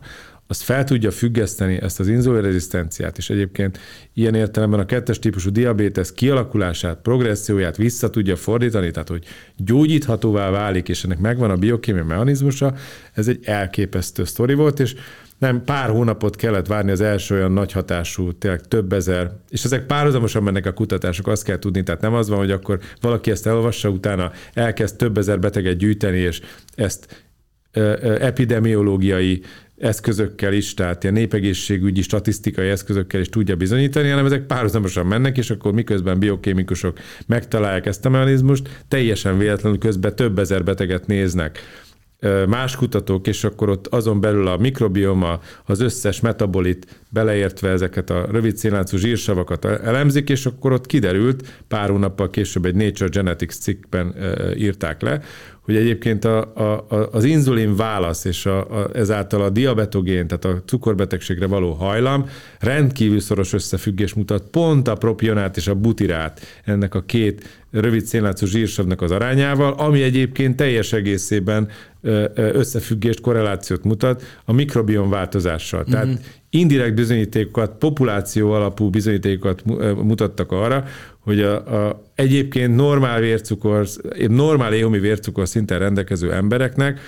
azt fel tudja függeszteni ezt az inzulinrezisztenciát, és egyébként ilyen értelemben a kettes típusú diabétesz kialakulását, progresszióját vissza tudja fordítani, tehát hogy gyógyíthatóvá válik, és ennek megvan a biokémia mechanizmusa, ez egy elképesztő sztori volt, és nem, pár hónapot kellett várni az első olyan nagy hatású, tényleg több ezer, és ezek párhuzamosan mennek a kutatások, azt kell tudni, tehát nem az van, hogy akkor valaki ezt elolvassa, utána elkezd több ezer beteget gyűjteni, és ezt epidemiológiai eszközökkel is, tehát ilyen népegészségügyi, statisztikai eszközökkel is tudja bizonyítani, hanem ezek párhuzamosan mennek, és akkor miközben biokémikusok megtalálják ezt a mechanizmust, teljesen véletlenül közben több ezer beteget néznek. Más kutatók, és akkor ott azon belül a mikrobioma, az összes metabolit beleértve ezeket a rövid színláncú zsírsavakat elemzik, és akkor ott kiderült, pár hónappal később egy Nature Genetics cikkben írták le, hogy egyébként a, a, az inzulin válasz és a, a, ezáltal a diabetogén, tehát a cukorbetegségre való hajlam rendkívül szoros összefüggés mutat pont a propionát és a butirát ennek a két rövid szénlátszó zsírsavnak az arányával, ami egyébként teljes egészében összefüggést, korrelációt mutat a mikrobiom változással. Tehát uh-huh. Indirekt bizonyítékokat, populáció alapú bizonyítékokat mutattak arra, hogy a, a egyébként normál vércukor, normál éhomi vércukor szinten rendelkező embereknek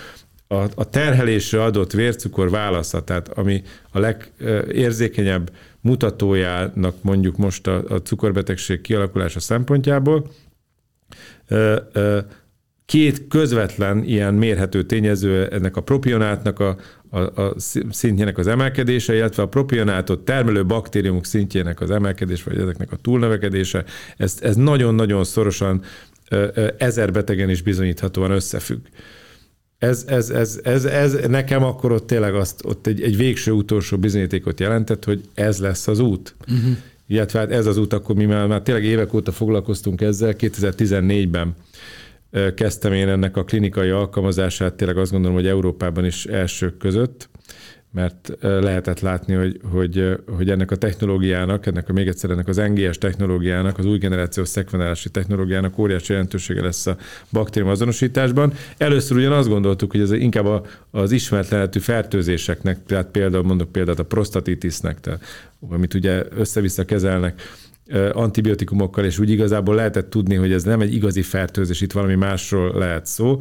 a, a terhelésre adott vércukor válasza, tehát ami a legérzékenyebb mutatójának mondjuk most a, a cukorbetegség kialakulása szempontjából, két közvetlen ilyen mérhető tényező ennek a propionátnak a, a, a szintjének az emelkedése, illetve a propionátot termelő baktériumok szintjének az emelkedése, vagy ezeknek a túlnövekedése, ez, ez nagyon-nagyon szorosan ezer betegen is bizonyíthatóan összefügg. Ez, ez, ez, ez, ez nekem akkor ott tényleg azt, ott egy, egy végső utolsó bizonyítékot jelentett, hogy ez lesz az út. Uh-huh. Illetve hát ez az út, akkor mi már, már tényleg évek óta foglalkoztunk ezzel, 2014-ben kezdtem én ennek a klinikai alkalmazását, tényleg azt gondolom, hogy Európában is elsők között, mert lehetett látni, hogy, hogy, hogy ennek a technológiának, ennek a még egyszer ennek az NGS technológiának, az új generációs szekvenálási technológiának óriási jelentősége lesz a baktérium azonosításban. Először ugyan azt gondoltuk, hogy ez inkább a, az ismeretlenetű fertőzéseknek, tehát például mondok példát a prostatitisnek, tehát, amit ugye össze-vissza kezelnek, antibiotikumokkal, és úgy igazából lehetett tudni, hogy ez nem egy igazi fertőzés, itt valami másról lehet szó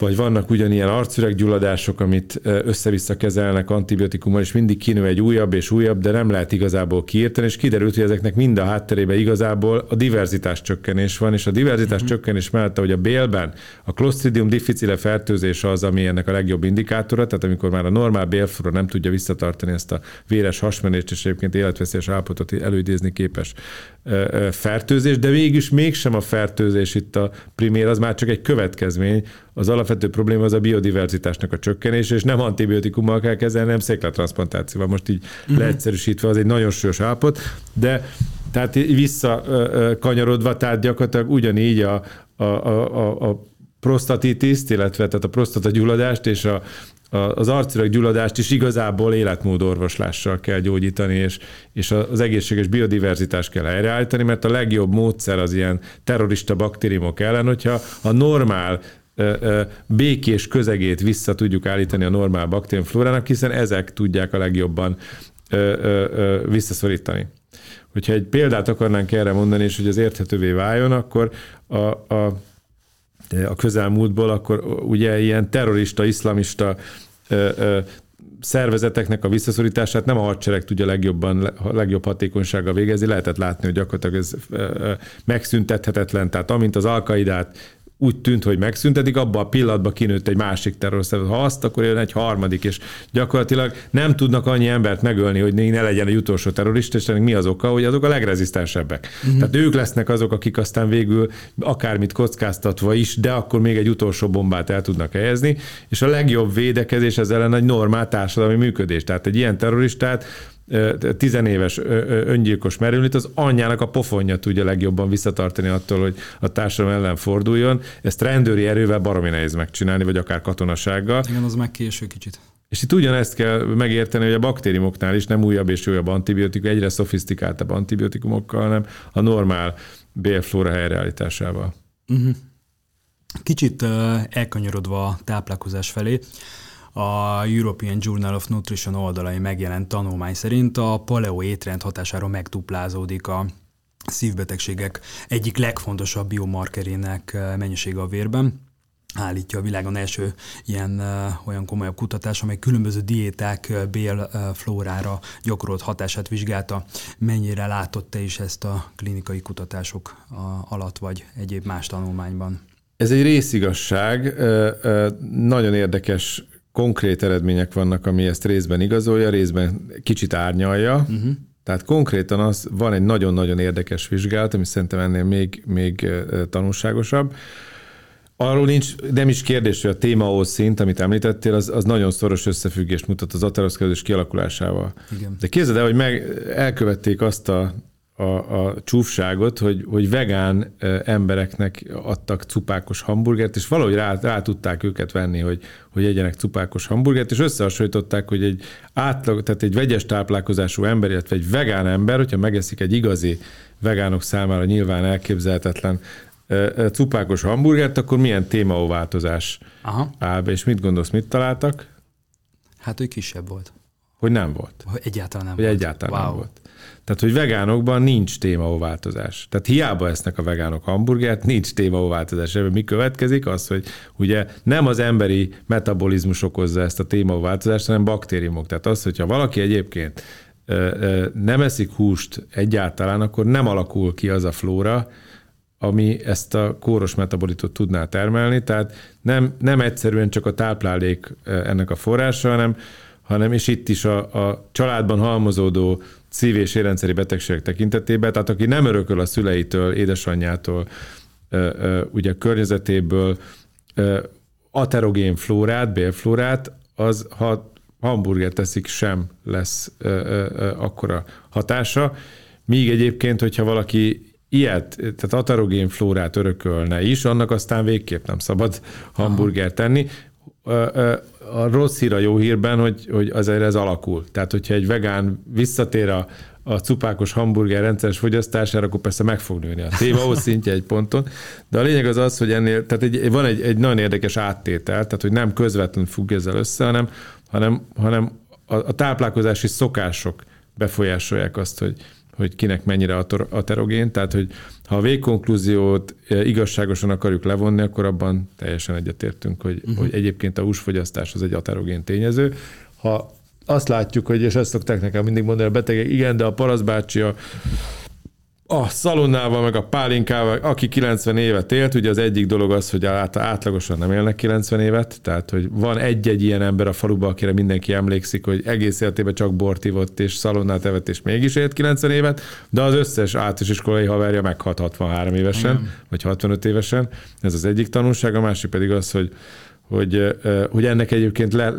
vagy vannak ugyanilyen arcüreggyulladások, amit össze-vissza kezelnek antibiotikummal, és mindig kinő egy újabb és újabb, de nem lehet igazából kiírtani, és kiderült, hogy ezeknek mind a hátterében igazából a diverzitás csökkenés van, és a diverzitás uh-huh. csökkenés mellett, hogy a bélben a Clostridium difficile fertőzés az, ami ennek a legjobb indikátora, tehát amikor már a normál bélflora nem tudja visszatartani ezt a véres hasmenést, és egyébként életveszélyes állapotot előidézni képes fertőzés, de végülis mégsem a fertőzés itt a primér, az már csak egy következmény. Az alapvető probléma az a biodiverzitásnak a csökkenése, és nem antibiotikummal kell kezelni, nem székletransplantációval. Most így uh-huh. leegyszerűsítve az egy nagyon súlyos állapot, de tehát visszakanyarodva, tehát gyakorlatilag ugyanígy a, a, a, a prostatitiszt, illetve tehát a prostata gyulladást és a, az arcireg is igazából életmódorvoslással kell gyógyítani, és, és az egészséges biodiverzitást kell helyreállítani, mert a legjobb módszer az ilyen terrorista baktériumok ellen, hogyha a normál békés közegét vissza tudjuk állítani a normál baktériumflórának, hiszen ezek tudják a legjobban visszaszorítani. Hogyha egy példát akarnánk erre mondani, és hogy az érthetővé váljon, akkor a, a a közelmúltból, akkor ugye ilyen terrorista, iszlamista szervezeteknek a visszaszorítását nem a hadsereg tudja legjobban, legjobb hatékonysággal végezni. Lehetett látni, hogy gyakorlatilag ez megszüntethetetlen. Tehát amint az alkaidát úgy tűnt, hogy megszüntetik, abban a pillanatban kinőtt egy másik terrorszervezet. Ha azt, akkor jön egy harmadik, és gyakorlatilag nem tudnak annyi embert megölni, hogy ne legyen egy utolsó terrorista, és ennek mi az oka, hogy azok a legrezisztensebbek. Uh-huh. Tehát ők lesznek azok, akik aztán végül akármit kockáztatva is, de akkor még egy utolsó bombát el tudnak helyezni, és a legjobb védekezés ez ellen egy normál társadalmi működés. Tehát egy ilyen terroristát tizenéves öngyilkos merülnit, az anyjának a pofonja tudja legjobban visszatartani attól, hogy a társadalom ellen forduljon. Ezt rendőri erővel baromi nehéz megcsinálni, vagy akár katonasággal. Igen, az meg késő kicsit. És itt ugyanezt kell megérteni, hogy a baktériumoknál is nem újabb és újabb antibiotikum, egyre szofisztikáltabb antibiotikumokkal, hanem a normál bélflóra helyreállításával. Uh-huh. Kicsit elkanyarodva a táplálkozás felé, a European Journal of Nutrition oldalai megjelent tanulmány szerint a paleo étrend hatására megduplázódik a szívbetegségek egyik legfontosabb biomarkerének eh, mennyisége a vérben állítja a világon első ilyen uh, olyan komolyabb kutatás, amely különböző diéták uh, bélflórára gyakorolt hatását vizsgálta. Mennyire látott te is ezt a klinikai kutatások alatt, vagy egyéb más tanulmányban? Ez egy részigasság, nagyon érdekes konkrét eredmények vannak, ami ezt részben igazolja, részben kicsit árnyalja. Uh-huh. Tehát konkrétan az van egy nagyon-nagyon érdekes vizsgálat, ami szerintem ennél még, még tanulságosabb. Arról nincs, nem is kérdés, hogy a témahoz szint, amit említettél, az, az nagyon szoros összefüggést mutat az ateroszklerozis kialakulásával. Igen. De képzeld el, hogy meg elkövették azt a a, a csúfságot, hogy, hogy vegán embereknek adtak cupákos hamburgert, és valahogy rá, rá tudták őket venni, hogy, hogy egyenek cupákos hamburgert, és összehasonlították, hogy egy átlag, tehát egy vegyes táplálkozású ember, illetve egy vegán ember, hogyha megeszik egy igazi vegánok számára nyilván elképzelhetetlen cupákos hamburgert, akkor milyen témaóváltozás Aha. áll be, és mit gondolsz, mit találtak? Hát, hogy kisebb volt. Hogy nem volt. Hogy egyáltalán nem hogy volt. egyáltalán wow. nem volt. Tehát, hogy vegánokban nincs témaóváltozás. Tehát hiába esznek a vegánok hamburgert, nincs témaóváltozás. Ebből mi következik? Az, hogy ugye nem az emberi metabolizmus okozza ezt a témaóváltozást, hanem baktériumok. Tehát az, hogyha valaki egyébként nem eszik húst egyáltalán, akkor nem alakul ki az a flóra, ami ezt a kóros metabolitot tudná termelni, tehát nem, nem egyszerűen csak a táplálék ennek a forrása, hanem, hanem és itt is a, a családban halmozódó szív- és érrendszeri betegségek tekintetében, tehát aki nem örököl a szüleitől, édesanyjától, ugye a környezetéből aterogén flórát, bélflórát, az ha hamburger teszik, sem lesz akkora hatása. Míg egyébként, hogyha valaki ilyet, tehát aterogén flórát örökölne is, annak aztán végképp nem szabad hamburger tenni. A rossz hír a jó hírben, hogy, hogy azért ez alakul. Tehát, hogyha egy vegán visszatér a, a cupákos hamburger rendszeres fogyasztására, akkor persze meg fog nőni a téma szintje egy ponton. De a lényeg az az, hogy ennél, tehát egy, van egy, egy nagyon érdekes áttétel, tehát hogy nem közvetlenül függ ezzel össze, hanem, hanem, hanem a, a táplálkozási szokások befolyásolják azt, hogy, hogy kinek mennyire aterogén, tehát hogy ha a végkonklúziót e, igazságosan akarjuk levonni, akkor abban teljesen egyetértünk, hogy, uh-huh. hogy egyébként a húsfogyasztás az egy aterogén tényező. Ha azt látjuk, hogy, és ezt szokták nekem mindig mondani a betegek, igen, de a paraszbácsi a a szalonnával, meg a pálinkával, aki 90 évet élt, ugye az egyik dolog az, hogy átlagosan nem élnek 90 évet, tehát hogy van egy-egy ilyen ember a faluban, akire mindenki emlékszik, hogy egész életében csak bort ivott és szalonnát evett, és mégis élt 90 évet, de az összes általános iskolai haverja meghalt 63 évesen, Igen. vagy 65 évesen. Ez az egyik tanulság, a másik pedig az, hogy, hogy, hogy ennek egyébként le,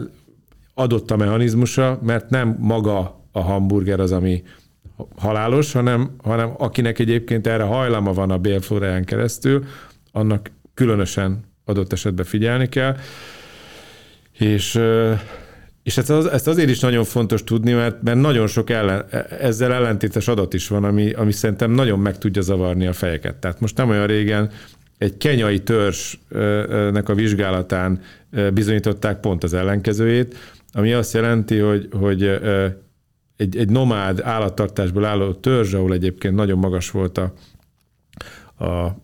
adott a mechanizmusa, mert nem maga a hamburger az, ami halálos, hanem, hanem akinek egyébként erre hajlama van a bélflóráján keresztül, annak különösen adott esetben figyelni kell. És és ezt, az, ezt azért is nagyon fontos tudni, mert, mert nagyon sok ellen, ezzel ellentétes adat is van, ami, ami szerintem nagyon meg tudja zavarni a fejeket. Tehát most nem olyan régen egy kenyai törzsnek a vizsgálatán bizonyították pont az ellenkezőjét, ami azt jelenti, hogy, hogy egy, egy nomád állattartásból álló törzs, ahol egyébként nagyon magas volt a, a, a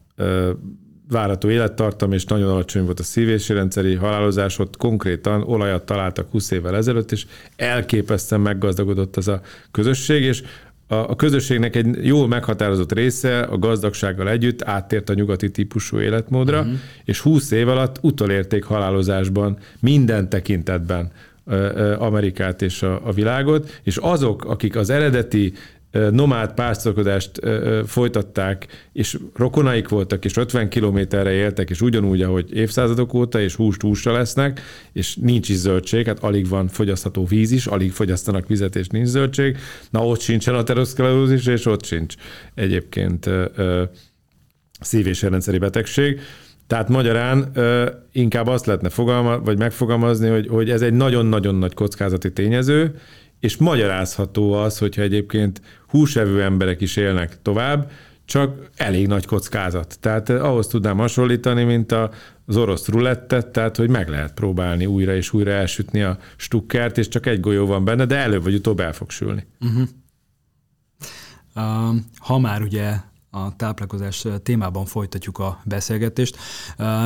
várható élettartam, és nagyon alacsony volt a szívési rendszeri halálozás, ott konkrétan olajat találtak 20 évvel ezelőtt, és elképesztően meggazdagodott az a közösség, és a, a közösségnek egy jól meghatározott része a gazdagsággal együtt áttért a nyugati típusú életmódra, uh-huh. és 20 év alatt utolérték halálozásban minden tekintetben Amerikát és a, a világot, és azok, akik az eredeti nomád pásztorkodást folytatták, és rokonaik voltak, és 50 kilométerre éltek, és ugyanúgy, ahogy évszázadok óta, és húst húsra lesznek, és nincs is zöldség, hát alig van fogyasztható víz is, alig fogyasztanak vizet, és nincs zöldség, na ott sincsen a teroszklerózis, és ott sincs egyébként szív- és rendszeri betegség. Tehát magyarán inkább azt lehetne fogalma, vagy megfogalmazni, hogy, hogy ez egy nagyon-nagyon nagy kockázati tényező, és magyarázható az, hogyha egyébként húsevő emberek is élnek tovább, csak elég nagy kockázat. Tehát ahhoz tudnám hasonlítani, mint a, az orosz rulettet, tehát hogy meg lehet próbálni újra és újra elsütni a stukkert, és csak egy golyó van benne, de előbb vagy utóbb el fog sülni. Uh-huh. Uh, ha már ugye a táplálkozás témában folytatjuk a beszélgetést.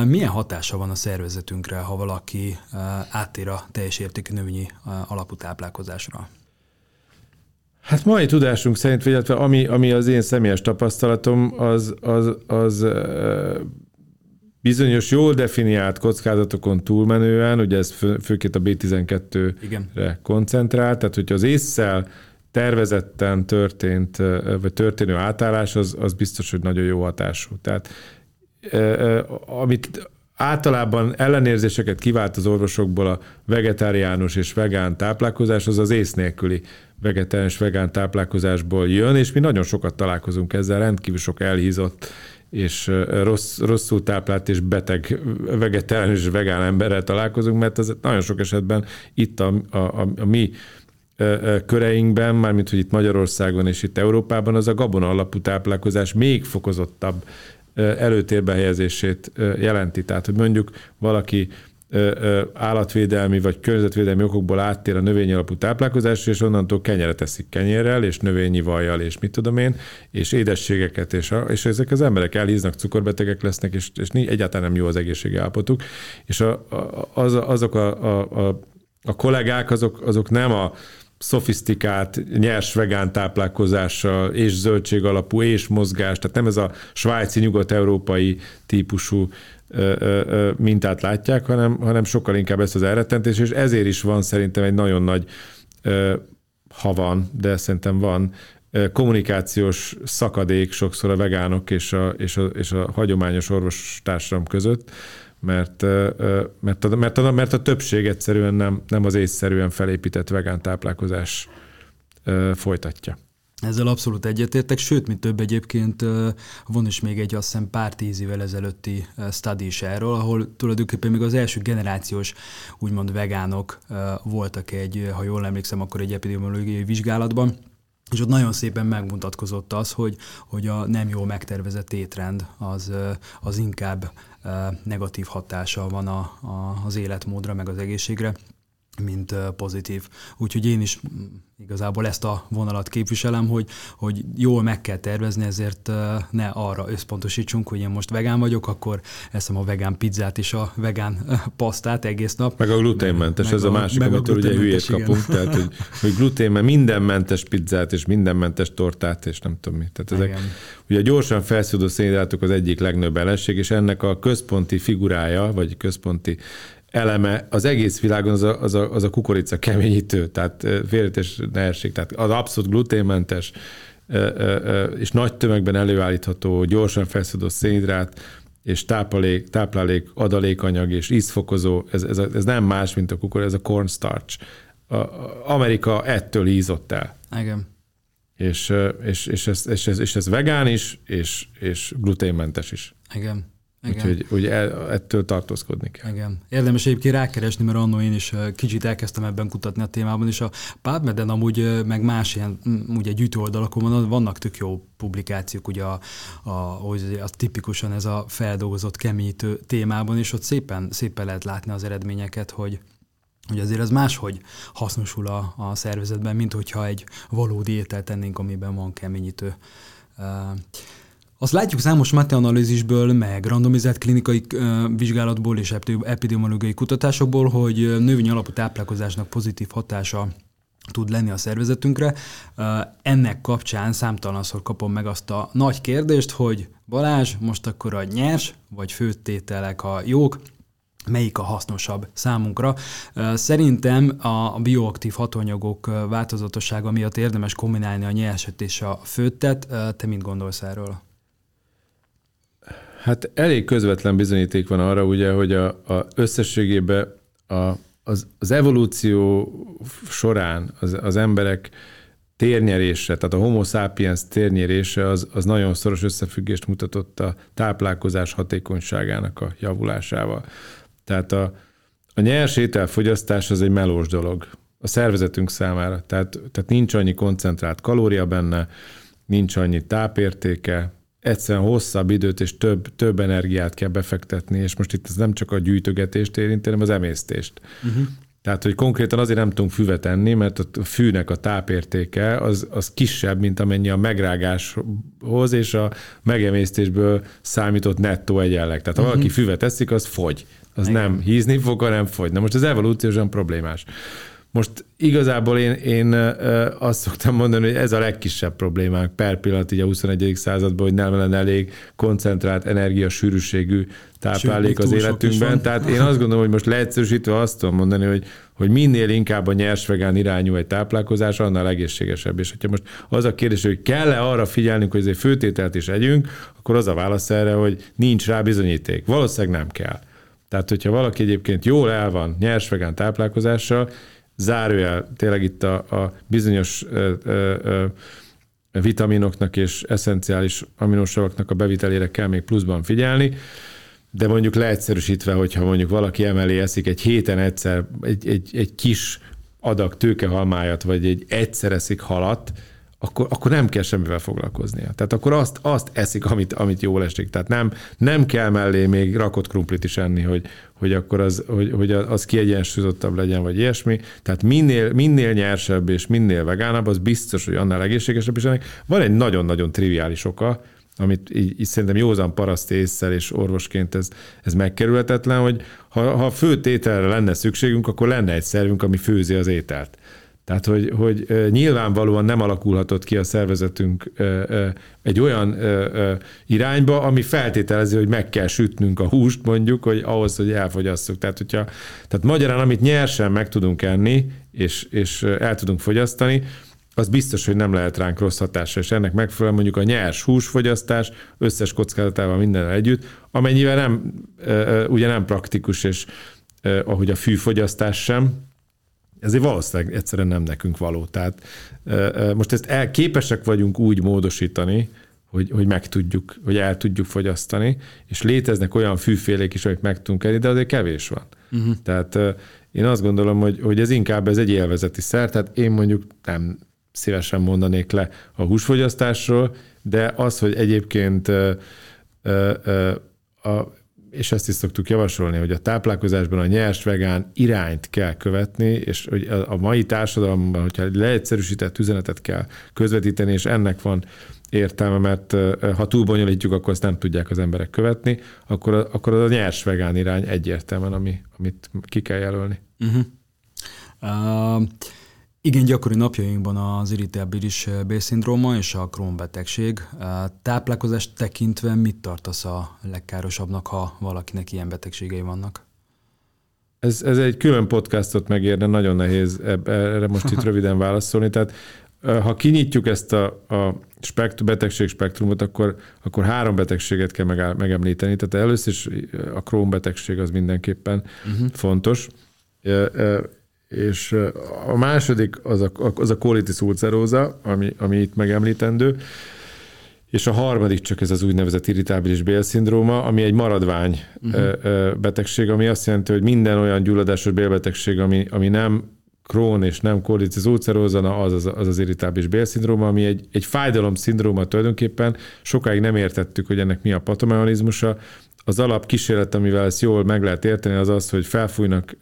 Milyen hatása van a szervezetünkre, ha valaki áttér a teljes értékű növényi alapú táplálkozásra? Hát mai tudásunk szerint, illetve ami, ami az én személyes tapasztalatom, az, az, az bizonyos jól definiált kockázatokon túlmenően, ugye ez fő, főként a B12-re Igen. koncentrál, tehát hogyha az észszel tervezetten történt, vagy történő átállás, az, az biztos, hogy nagyon jó hatású. Tehát amit általában ellenérzéseket kivált az orvosokból a vegetáriánus és vegán táplálkozás, az az ész nélküli vegetáriánus vegán táplálkozásból jön, és mi nagyon sokat találkozunk ezzel, rendkívül sok elhízott és rossz, rosszul táplált és beteg vegetáriánus és vegán emberrel találkozunk, mert ez nagyon sok esetben itt a, a, a, a mi köreinkben, mármint hogy itt Magyarországon és itt Európában, az a gabona alapú táplálkozás még fokozottabb előtérbe helyezését jelenti. Tehát, hogy mondjuk valaki állatvédelmi vagy környezetvédelmi okokból áttér a növényi alapú táplálkozásra, és onnantól kenyeret eszik kenyérrel, és növényi vajjal, és mit tudom én, és édességeket, és, a, és ezek az emberek elhíznak, cukorbetegek lesznek, és, és egyáltalán nem jó az egészségi állapotuk. És a, a, az, azok a, a, a, a kollégák, azok, azok nem a szofisztikált, nyers vegán táplálkozással, és zöldség alapú, és mozgás, tehát nem ez a svájci, nyugat-európai típusú mintát látják, hanem, hanem sokkal inkább ezt az elrettentés, és ezért is van szerintem egy nagyon nagy, ha van, de szerintem van, kommunikációs szakadék sokszor a vegánok és a, és a, és a hagyományos orvostársadalom között, mert, mert, a, mert, a, mert a többség egyszerűen nem, nem az észszerűen felépített vegán táplálkozás folytatja. Ezzel abszolút egyetértek, sőt, mint több egyébként van is még egy azt hiszem pár tíz évvel ezelőtti study is erről, ahol tulajdonképpen még az első generációs úgymond vegánok voltak egy, ha jól emlékszem, akkor egy epidemiológiai vizsgálatban, és ott nagyon szépen megmutatkozott az, hogy, hogy a nem jól megtervezett étrend az, az inkább negatív hatása van a, a, az életmódra, meg az egészségre, mint pozitív. Úgyhogy én is igazából ezt a vonalat képviselem, hogy, hogy jól meg kell tervezni, ezért ne arra összpontosítsunk, hogy én most vegán vagyok, akkor eszem a vegán pizzát és a vegán pasztát egész nap. Meg a gluténmentes, meg ez a, a másik, amitől ugye hülyét kapunk, igen. tehát hogy, hogy gluténmen mindenmentes pizzát és mindenmentes tortát, és nem tudom mi. Tehát ezek, igen. ugye a gyorsan felszódó szénhidrátok az egyik legnagyobb ellenség, és ennek a központi figurája, vagy központi eleme az egész világon az a, az a, az a kukorica keményítő, tehát félretés nehézség, tehát az abszolút gluténmentes és nagy tömegben előállítható, gyorsan felszedő szénhidrát, és táplálék, táplálék, adalékanyag és ízfokozó, ez, ez, ez nem más, mint a kukorica, ez a cornstarch. A, a Amerika ettől ízott el. Igen. És, és, és, ez, és, ez, és ez vegán is, és, és gluténmentes is. Igen. Igen. Úgyhogy hogy ettől tartózkodni kell. Igen. Érdemes egyébként rákeresni, mert annó én is kicsit elkezdtem ebben kutatni a témában, és a PubMed-en amúgy meg más ilyen ugye gyűjtő oldalakon vannak tök jó publikációk, ugye a, a, a, a tipikusan ez a feldolgozott keményítő témában, és ott szépen, szépen lehet látni az eredményeket, hogy, hogy azért az máshogy hasznosul a, a szervezetben, mint hogyha egy valódi ételt tennénk, amiben van keményítő. Uh, azt látjuk számos metaanalízisből, meg randomizált klinikai vizsgálatból és epidemiológiai kutatásokból, hogy növény alapú táplálkozásnak pozitív hatása tud lenni a szervezetünkre. Ennek kapcsán számtalanszor kapom meg azt a nagy kérdést, hogy Balázs, most akkor a nyers vagy főtételek a jók, melyik a hasznosabb számunkra. Szerintem a bioaktív hatóanyagok változatossága miatt érdemes kombinálni a nyerset és a főttet. Te mit gondolsz erről? Hát elég közvetlen bizonyíték van arra, ugye, hogy a, a összességében a, az, az evolúció során az, az emberek térnyerése, tehát a homo sapiens térnyerése az, az nagyon szoros összefüggést mutatott a táplálkozás hatékonyságának a javulásával. Tehát a, a nyers ételfogyasztás az egy melós dolog a szervezetünk számára. Tehát, tehát nincs annyi koncentrált kalória benne, nincs annyi tápértéke, egyszerűen hosszabb időt és több, több energiát kell befektetni, és most itt ez nem csak a gyűjtögetést érinti, hanem az emésztést. Uh-huh. Tehát, hogy konkrétan azért nem tudunk füvet enni, mert a fűnek a tápértéke az, az kisebb, mint amennyi a megrágáshoz és a megemésztésből számított nettó egyenleg. Tehát ha uh-huh. valaki füvet eszik, az fogy. Az Igen. nem hízni fog, hanem fogy. Na most az evolúciósan problémás. Most igazából én, én azt szoktam mondani, hogy ez a legkisebb problémánk per pillanat így a 21. században, hogy nem lenne elég koncentrált energia sűrűségű táplálék az életünkben. Tehát én azt gondolom, hogy most leegyszerűsítve azt tudom mondani, hogy, hogy minél inkább a nyers vegán irányú egy táplálkozás, annál egészségesebb. És hogyha most az a kérdés, hogy kell-e arra figyelnünk, hogy egy főtételt is együnk, akkor az a válasz erre, hogy nincs rá bizonyíték. Valószínűleg nem kell. Tehát, hogyha valaki egyébként jól el van nyers vegán táplálkozással, zárójel, tényleg itt a, a bizonyos ö, ö, vitaminoknak és eszenciális aminosavaknak a bevitelére kell még pluszban figyelni, de mondjuk leegyszerűsítve, hogyha mondjuk valaki emelé eszik egy héten egyszer egy, egy, egy kis adag tőkehalmájat, vagy egy egyszer eszik halat, akkor, akkor nem kell semmivel foglalkoznia. Tehát akkor azt, azt eszik, amit, amit jól esik. Tehát nem, nem kell mellé még rakott krumplit is enni, hogy, hogy akkor az, hogy, hogy az kiegyensúlyozottabb legyen, vagy ilyesmi. Tehát minél, minél nyersebb és minél vegánabb, az biztos, hogy annál egészségesebb is ennek. Van egy nagyon-nagyon triviális oka, amit így, így szerintem józan paraszt észszel és orvosként ez, ez megkerülhetetlen, hogy ha, ha főtételre lenne szükségünk, akkor lenne egy szervünk, ami főzi az ételt. Tehát, hogy, hogy nyilvánvalóan nem alakulhatott ki a szervezetünk egy olyan irányba, ami feltételezi, hogy meg kell sütnünk a húst mondjuk, hogy ahhoz, hogy elfogyasszuk. Tehát, hogyha, tehát magyarán, amit nyersen meg tudunk enni, és, és el tudunk fogyasztani, az biztos, hogy nem lehet ránk rossz hatása, és ennek megfelelően mondjuk a nyers húsfogyasztás összes kockázatával minden együtt, amennyivel nem, ugye nem praktikus, és ahogy a fűfogyasztás sem, ezért valószínűleg egyszerűen nem nekünk való. Tehát most ezt el, képesek vagyunk úgy módosítani, hogy, hogy meg tudjuk, hogy el tudjuk fogyasztani, és léteznek olyan fűfélék is, amit meg tudunk enni, de azért kevés van. Uh-huh. Tehát én azt gondolom, hogy, hogy ez inkább ez egy élvezeti szer, tehát én mondjuk nem szívesen mondanék le a húsfogyasztásról, de az, hogy egyébként a és ezt is szoktuk javasolni, hogy a táplálkozásban a nyers vegán irányt kell követni, és hogy a mai társadalomban, hogyha egy leegyszerűsített üzenetet kell közvetíteni, és ennek van értelme, mert ha túl bonyolítjuk, akkor azt nem tudják az emberek követni, akkor, akkor az a nyers vegán irány egyértelműen, ami, amit ki kell jelölni. Uh-huh. Uh... Igen gyakori napjainkban az irritabilis B-szindróma és a Crohn betegség. Táplálkozást tekintve mit tartasz a legkárosabbnak, ha valakinek ilyen betegségei vannak? Ez, ez egy külön podcastot megérne, nagyon nehéz erre most itt <laughs> röviden válaszolni. Tehát ha kinyitjuk ezt a, a spektrum, betegség spektrumot, akkor, akkor három betegséget kell megemlíteni. Tehát először is a Crohn betegség az mindenképpen uh-huh. fontos és a második az a, az a colitis ulcerosa, ami, ami itt megemlítendő, és a harmadik csak ez az úgynevezett irritábilis bélszindróma, ami egy maradvány uh-huh. betegség, ami azt jelenti, hogy minden olyan gyulladásos bélbetegség, ami, ami nem Crohn és nem colitis ulceróza, az az, az az irritábilis bélszindróma, ami egy, egy fájdalom szindróma tulajdonképpen. Sokáig nem értettük, hogy ennek mi a patomechanizmusa. Az alap kísérlet, amivel ezt jól meg lehet érteni, az az, hogy felfújnak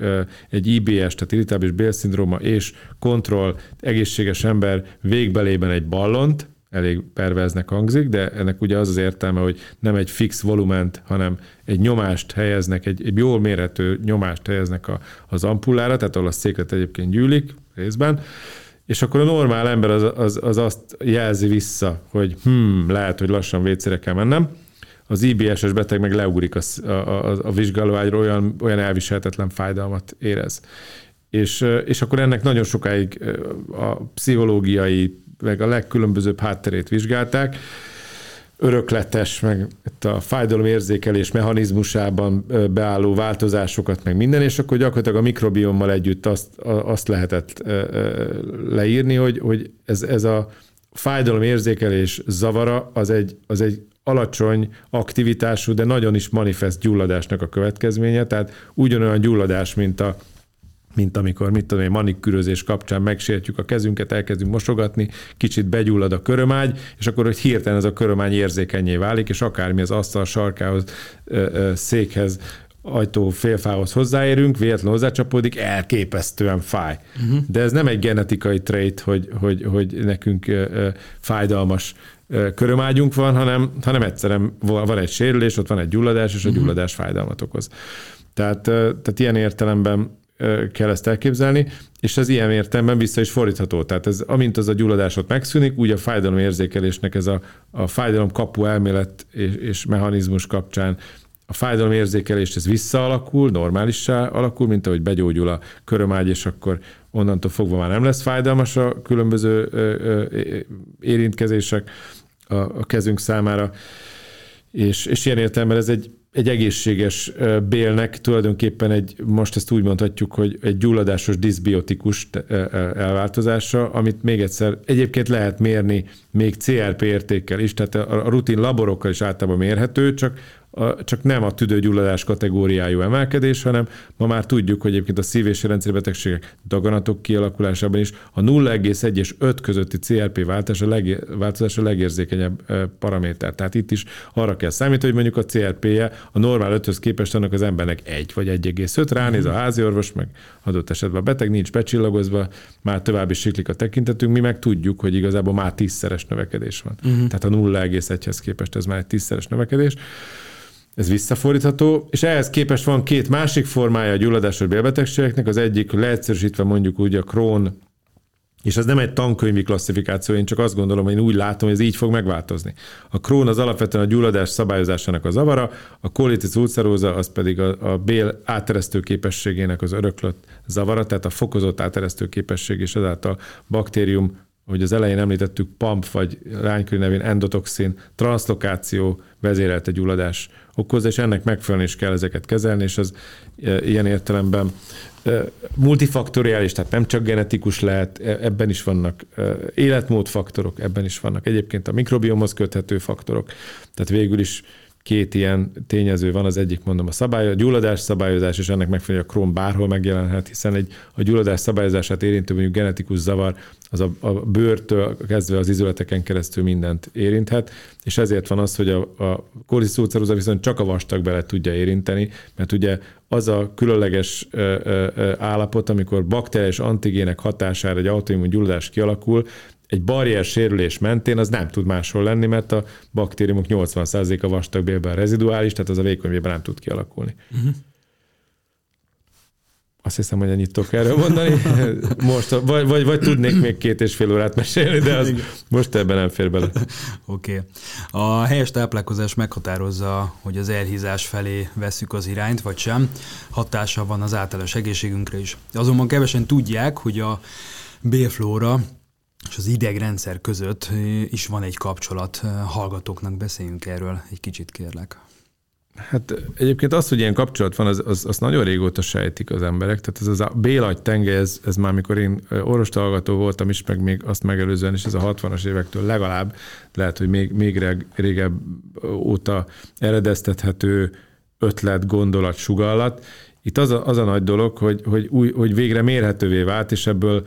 egy IBS, tehát irritábilis bélszindróma és kontroll egészséges ember végbelében egy ballont, elég perveznek hangzik, de ennek ugye az az értelme, hogy nem egy fix volument, hanem egy nyomást helyeznek, egy, egy jól mérhető nyomást helyeznek a, az ampullára, tehát ahol a széklet egyébként gyűlik részben, és akkor a normál ember az, az, az azt jelzi vissza, hogy hm, lehet, hogy lassan vécére kell mennem, az IBS-es beteg meg leugrik a, a, a, vizsgálóágyról, olyan, olyan elviselhetetlen fájdalmat érez. És, és akkor ennek nagyon sokáig a pszichológiai meg a legkülönbözőbb hátterét vizsgálták, örökletes, meg itt a fájdalomérzékelés mechanizmusában beálló változásokat, meg minden, és akkor gyakorlatilag a mikrobiommal együtt azt, azt lehetett leírni, hogy, hogy ez, ez a fájdalomérzékelés zavara az egy, az egy alacsony aktivitású, de nagyon is manifest gyulladásnak a következménye, tehát ugyanolyan gyulladás, mint a mint amikor, mit tudom én, manikürözés kapcsán megsértjük a kezünket, elkezdünk mosogatni, kicsit begyullad a körömágy, és akkor hogy hirtelen ez a körömány érzékenyé válik, és akármi az asztal sarkához, székhez, ajtó félfához hozzáérünk, véletlenül hozzácsapódik, elképesztően fáj. Uh-huh. De ez nem egy genetikai trait, hogy, hogy, hogy nekünk fájdalmas körömágyunk van, hanem, hanem egyszerűen van egy sérülés, ott van egy gyulladás, és a uh-huh. gyulladás fájdalmat okoz. Tehát, tehát ilyen értelemben kell ezt elképzelni, és ez ilyen értelemben vissza is fordítható. Tehát ez, amint az a gyulladásot megszűnik, úgy a fájdalom érzékelésnek ez a, a fájdalom kapu elmélet és, és mechanizmus kapcsán a fájdalom érzékelés ez visszaalakul, normálissá alakul, mint ahogy begyógyul a körömágy, és akkor onnantól fogva már nem lesz fájdalmas a különböző érintkezések a, a kezünk számára. És, és ilyen értelemben ez egy egy egészséges bélnek tulajdonképpen egy, most ezt úgy mondhatjuk, hogy egy gyulladásos diszbiotikus elváltozása, amit még egyszer egyébként lehet mérni még CRP értékkel is, tehát a rutin laborokkal is általában mérhető, csak a, csak nem a tüdőgyulladás kategóriájú emelkedés, hanem ma már tudjuk, hogy egyébként a szív- és rendszerbetegségek daganatok kialakulásában is a 0,1 és 5 közötti CRP változás a, leg, változás a legérzékenyebb paraméter. Tehát itt is arra kell számítani, hogy mondjuk a CRP-je a normál 5-höz képest annak az embernek 1 vagy 1,5, ránéz a házi orvos, meg adott esetben a beteg nincs becsillagozva, már további siklik a tekintetünk, mi meg tudjuk, hogy igazából már tízszeres növekedés van. Uh-huh. Tehát a 0,1-hez képest ez már egy tízszeres növekedés ez visszafordítható, és ehhez képest van két másik formája a gyulladásos bélbetegségeknek, az egyik leegyszerűsítve mondjuk úgy a Crohn, és ez nem egy tankönyvi klasszifikáció, én csak azt gondolom, hogy én úgy látom, hogy ez így fog megváltozni. A Crohn az alapvetően a gyulladás szabályozásának a zavara, a colitis ulceróza az pedig a, a bél áteresztő képességének az öröklött zavara, tehát a fokozott áteresztő képesség és ezáltal baktérium hogy az elején említettük PAMP vagy lánykörű nevén endotoxin, transzlokáció vezérelte gyulladás okozza, és ennek megfelelően is kell ezeket kezelni, és az e, ilyen értelemben e, multifaktoriális, tehát nem csak genetikus lehet, e, ebben is vannak életmódfaktorok, ebben is vannak. Egyébként a mikrobiomhoz köthető faktorok, tehát végül is két ilyen tényező van, az egyik mondom a szabály, a gyulladás szabályozás, és ennek megfelelően a Crohn bárhol megjelenhet, hiszen egy, a gyulladás szabályozását érintő mondjuk genetikus zavar, az a, a bőrtől kezdve az izületeken keresztül mindent érinthet, és ezért van az, hogy a, a koliszulceróza viszont csak a vastag bele tudja érinteni, mert ugye az a különleges ö, ö, állapot, amikor bakteriális antigének hatására egy autoimmun gyulladás kialakul, egy barrier sérülés mentén az nem tud máshol lenni, mert a baktériumok 80%-a vastagbélben reziduális, tehát az a vékonybélben nem tud kialakulni. Uh-huh. Azt hiszem, hogy ennyit tudok erről mondani. <laughs> Most, vagy, vagy, vagy tudnék még két és fél órát mesélni, de az most ebben nem fér bele. <laughs> Oké. Okay. A helyes táplálkozás meghatározza, hogy az elhízás felé veszük az irányt, vagy sem. Hatása van az általános egészségünkre is. Azonban kevesen tudják, hogy a bélflóra és az idegrendszer között is van egy kapcsolat. Hallgatóknak beszéljünk erről egy kicsit, kérlek. Hát egyébként az, hogy ilyen kapcsolat van, az, az, az nagyon régóta sejtik az emberek. Tehát ez az a Bélagy tenge, ez, ez már mikor én orvostallgató voltam is, meg még azt megelőzően is, ez a 60-as évektől legalább, lehet, hogy még, még régebb óta eredeztethető ötlet, gondolat, sugallat. Itt az a, az a nagy dolog, hogy, hogy, új, hogy végre mérhetővé vált, és ebből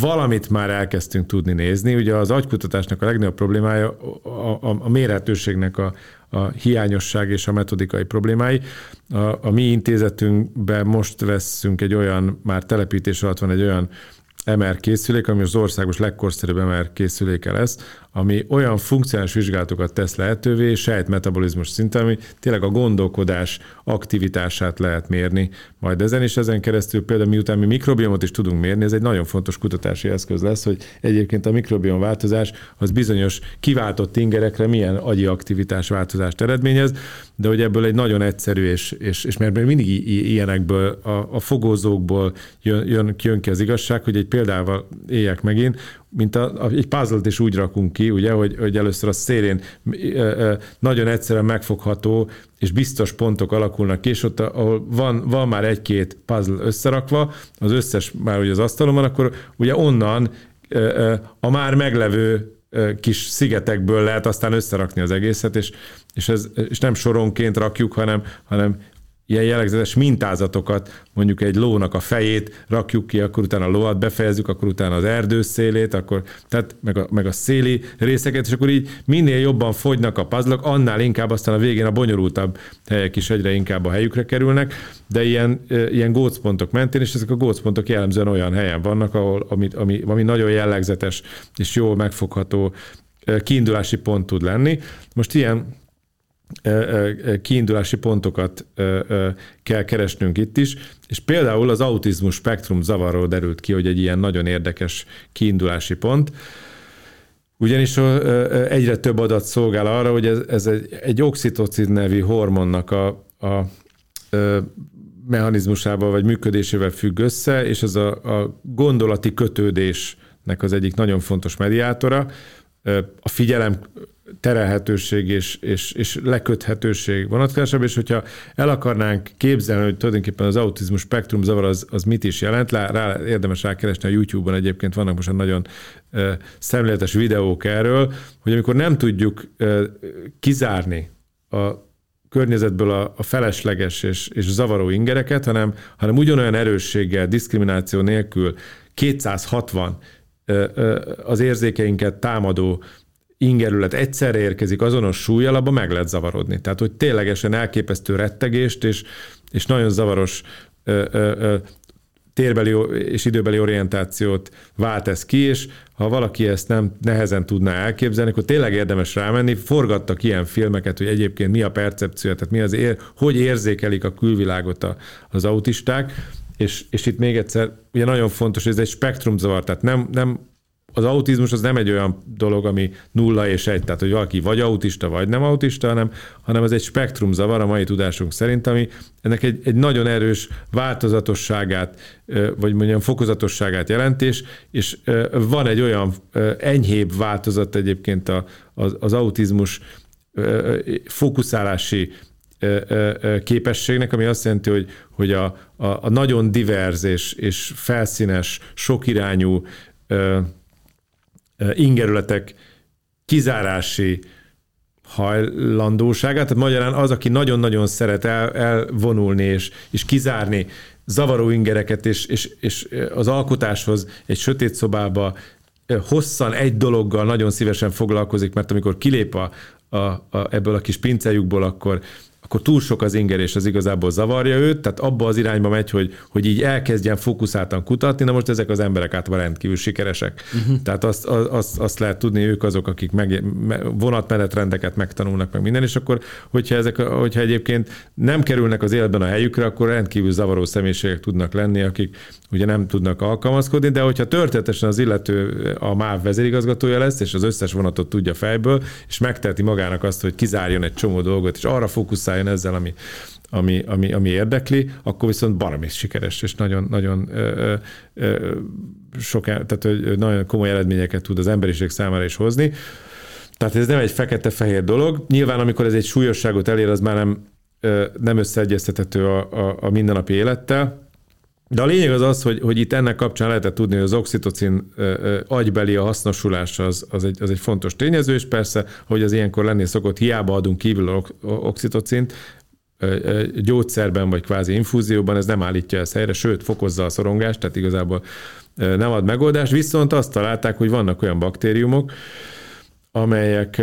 valamit már elkezdtünk tudni nézni. Ugye az agykutatásnak a legnagyobb problémája a, a, a mérhetőségnek a, a hiányosság és a metodikai problémái. A, a mi intézetünkben most veszünk egy olyan, már telepítés alatt van egy olyan MR készülék, ami az országos legkorszerűbb MR készüléke lesz, ami olyan funkcionális vizsgálatokat tesz lehetővé, sejtmetabolizmus szinten, ami tényleg a gondolkodás aktivitását lehet mérni. Majd ezen, és ezen keresztül például miután mi mikrobiomot is tudunk mérni, ez egy nagyon fontos kutatási eszköz lesz, hogy egyébként a mikrobiom változás az bizonyos kiváltott ingerekre milyen agyi aktivitás változást eredményez, de hogy ebből egy nagyon egyszerű, és, és, és mert mindig ilyenekből, a, a fogózókból jön, jön, jön ki az igazság, hogy egy példával éljek megint, mint a, a, egy puzzle is úgy rakunk ki, ugye, hogy, hogy először a szélén nagyon egyszerűen megfogható és biztos pontok alakulnak ki, és ott, ahol van, van már egy-két puzzle összerakva, az összes már ugye az asztalon van, akkor ugye onnan a már meglevő kis szigetekből lehet aztán összerakni az egészet, és, és, ez, és nem soronként rakjuk, hanem, hanem ilyen jellegzetes mintázatokat, mondjuk egy lónak a fejét rakjuk ki, akkor utána a lovat befejezzük, akkor utána az erdő szélét, akkor, tehát meg a, meg a széli részeket, és akkor így minél jobban fogynak a puzzle annál inkább aztán a végén a bonyolultabb helyek is egyre inkább a helyükre kerülnek, de ilyen, ilyen gócpontok mentén, és ezek a gócpontok jellemzően olyan helyen vannak, ahol, ami, ami, ami nagyon jellegzetes és jól megfogható kiindulási pont tud lenni. Most ilyen kiindulási pontokat kell keresnünk itt is, és például az autizmus spektrum zavarról derült ki, hogy egy ilyen nagyon érdekes kiindulási pont, ugyanis egyre több adat szolgál arra, hogy ez, ez egy, egy oxitocin nevű hormonnak a, a, a mechanizmusával vagy működésével függ össze, és ez a, a gondolati kötődésnek az egyik nagyon fontos mediátora. A figyelem terelhetőség és, és, és leköthetőség vonatkozásában, és hogyha el akarnánk képzelni, hogy tulajdonképpen az autizmus spektrum zavar az, az mit is jelent, rá, érdemes rákeresni a YouTube-on egyébként vannak most nagyon uh, szemléletes videók erről, hogy amikor nem tudjuk uh, kizárni a környezetből a, a felesleges és, és zavaró ingereket, hanem, hanem ugyanolyan erősséggel, diszkrimináció nélkül 260 az érzékeinket támadó ingerület egyszerre érkezik azonos súlyjal, abban meg lehet zavarodni. Tehát, hogy ténylegesen elképesztő rettegést és, és nagyon zavaros ö, ö, ö, térbeli és időbeli orientációt vált ez ki, és ha valaki ezt nem nehezen tudná elképzelni, akkor tényleg érdemes rámenni. Forgattak ilyen filmeket, hogy egyébként mi a percepció, tehát mi az ér, hogy érzékelik a külvilágot a, az autisták, és, és itt még egyszer, ugye nagyon fontos, hogy ez egy spektrumzavar, tehát nem, nem az autizmus az nem egy olyan dolog, ami nulla és egy, tehát hogy valaki vagy autista, vagy nem autista, hanem, hanem ez egy spektrumzavar a mai tudásunk szerint, ami ennek egy, egy nagyon erős változatosságát, vagy mondjam fokozatosságát jelentés, és van egy olyan enyhébb változat egyébként az, az autizmus fókuszálási képességnek, ami azt jelenti, hogy, hogy a, a, a nagyon diverz és, és felszínes, sokirányú ingerületek kizárási hajlandóságát, tehát magyarán az, aki nagyon-nagyon szeret el, elvonulni és, és kizárni zavaró ingereket, és, és, és az alkotáshoz egy sötét szobába hosszan egy dologgal nagyon szívesen foglalkozik, mert amikor kilép a, a, a, ebből a kis pincejükból, akkor, akkor túl sok az inger, és az igazából zavarja őt, tehát abba az irányba megy, hogy, hogy így elkezdjen fókuszáltan kutatni, na most ezek az emberek általában rendkívül sikeresek. Uh-huh. Tehát azt, azt, azt lehet tudni, ők azok, akik meg, vonatmenetrendeket megtanulnak, meg minden, és akkor, hogyha, ezek, hogyha egyébként nem kerülnek az életben a helyükre, akkor rendkívül zavaró személyiségek tudnak lenni, akik ugye nem tudnak alkalmazkodni, de hogyha történetesen az illető a MÁV vezérigazgatója lesz, és az összes vonatot tudja fejből, és megteheti magának azt, hogy kizárjon egy csomó dolgot, és arra fókuszáljon ezzel, ami, ami, ami, ami érdekli, akkor viszont baromi sikeres, és nagyon, nagyon ö, sok, tehát hogy nagyon komoly eredményeket tud az emberiség számára is hozni. Tehát ez nem egy fekete-fehér dolog. Nyilván, amikor ez egy súlyosságot elér, az már nem nem összeegyeztethető a, a, a mindennapi élettel. De a lényeg az az, hogy, hogy itt ennek kapcsán lehetett tudni, hogy az oxitocin agybeli a hasznosulása az, az, egy, az egy fontos tényező, és persze, hogy az ilyenkor lenni szokott, hiába adunk kívül oxitocint, gyógyszerben vagy kvázi infúzióban ez nem állítja ezt helyre, sőt fokozza a szorongást, tehát igazából nem ad megoldást, viszont azt találták, hogy vannak olyan baktériumok, amelyek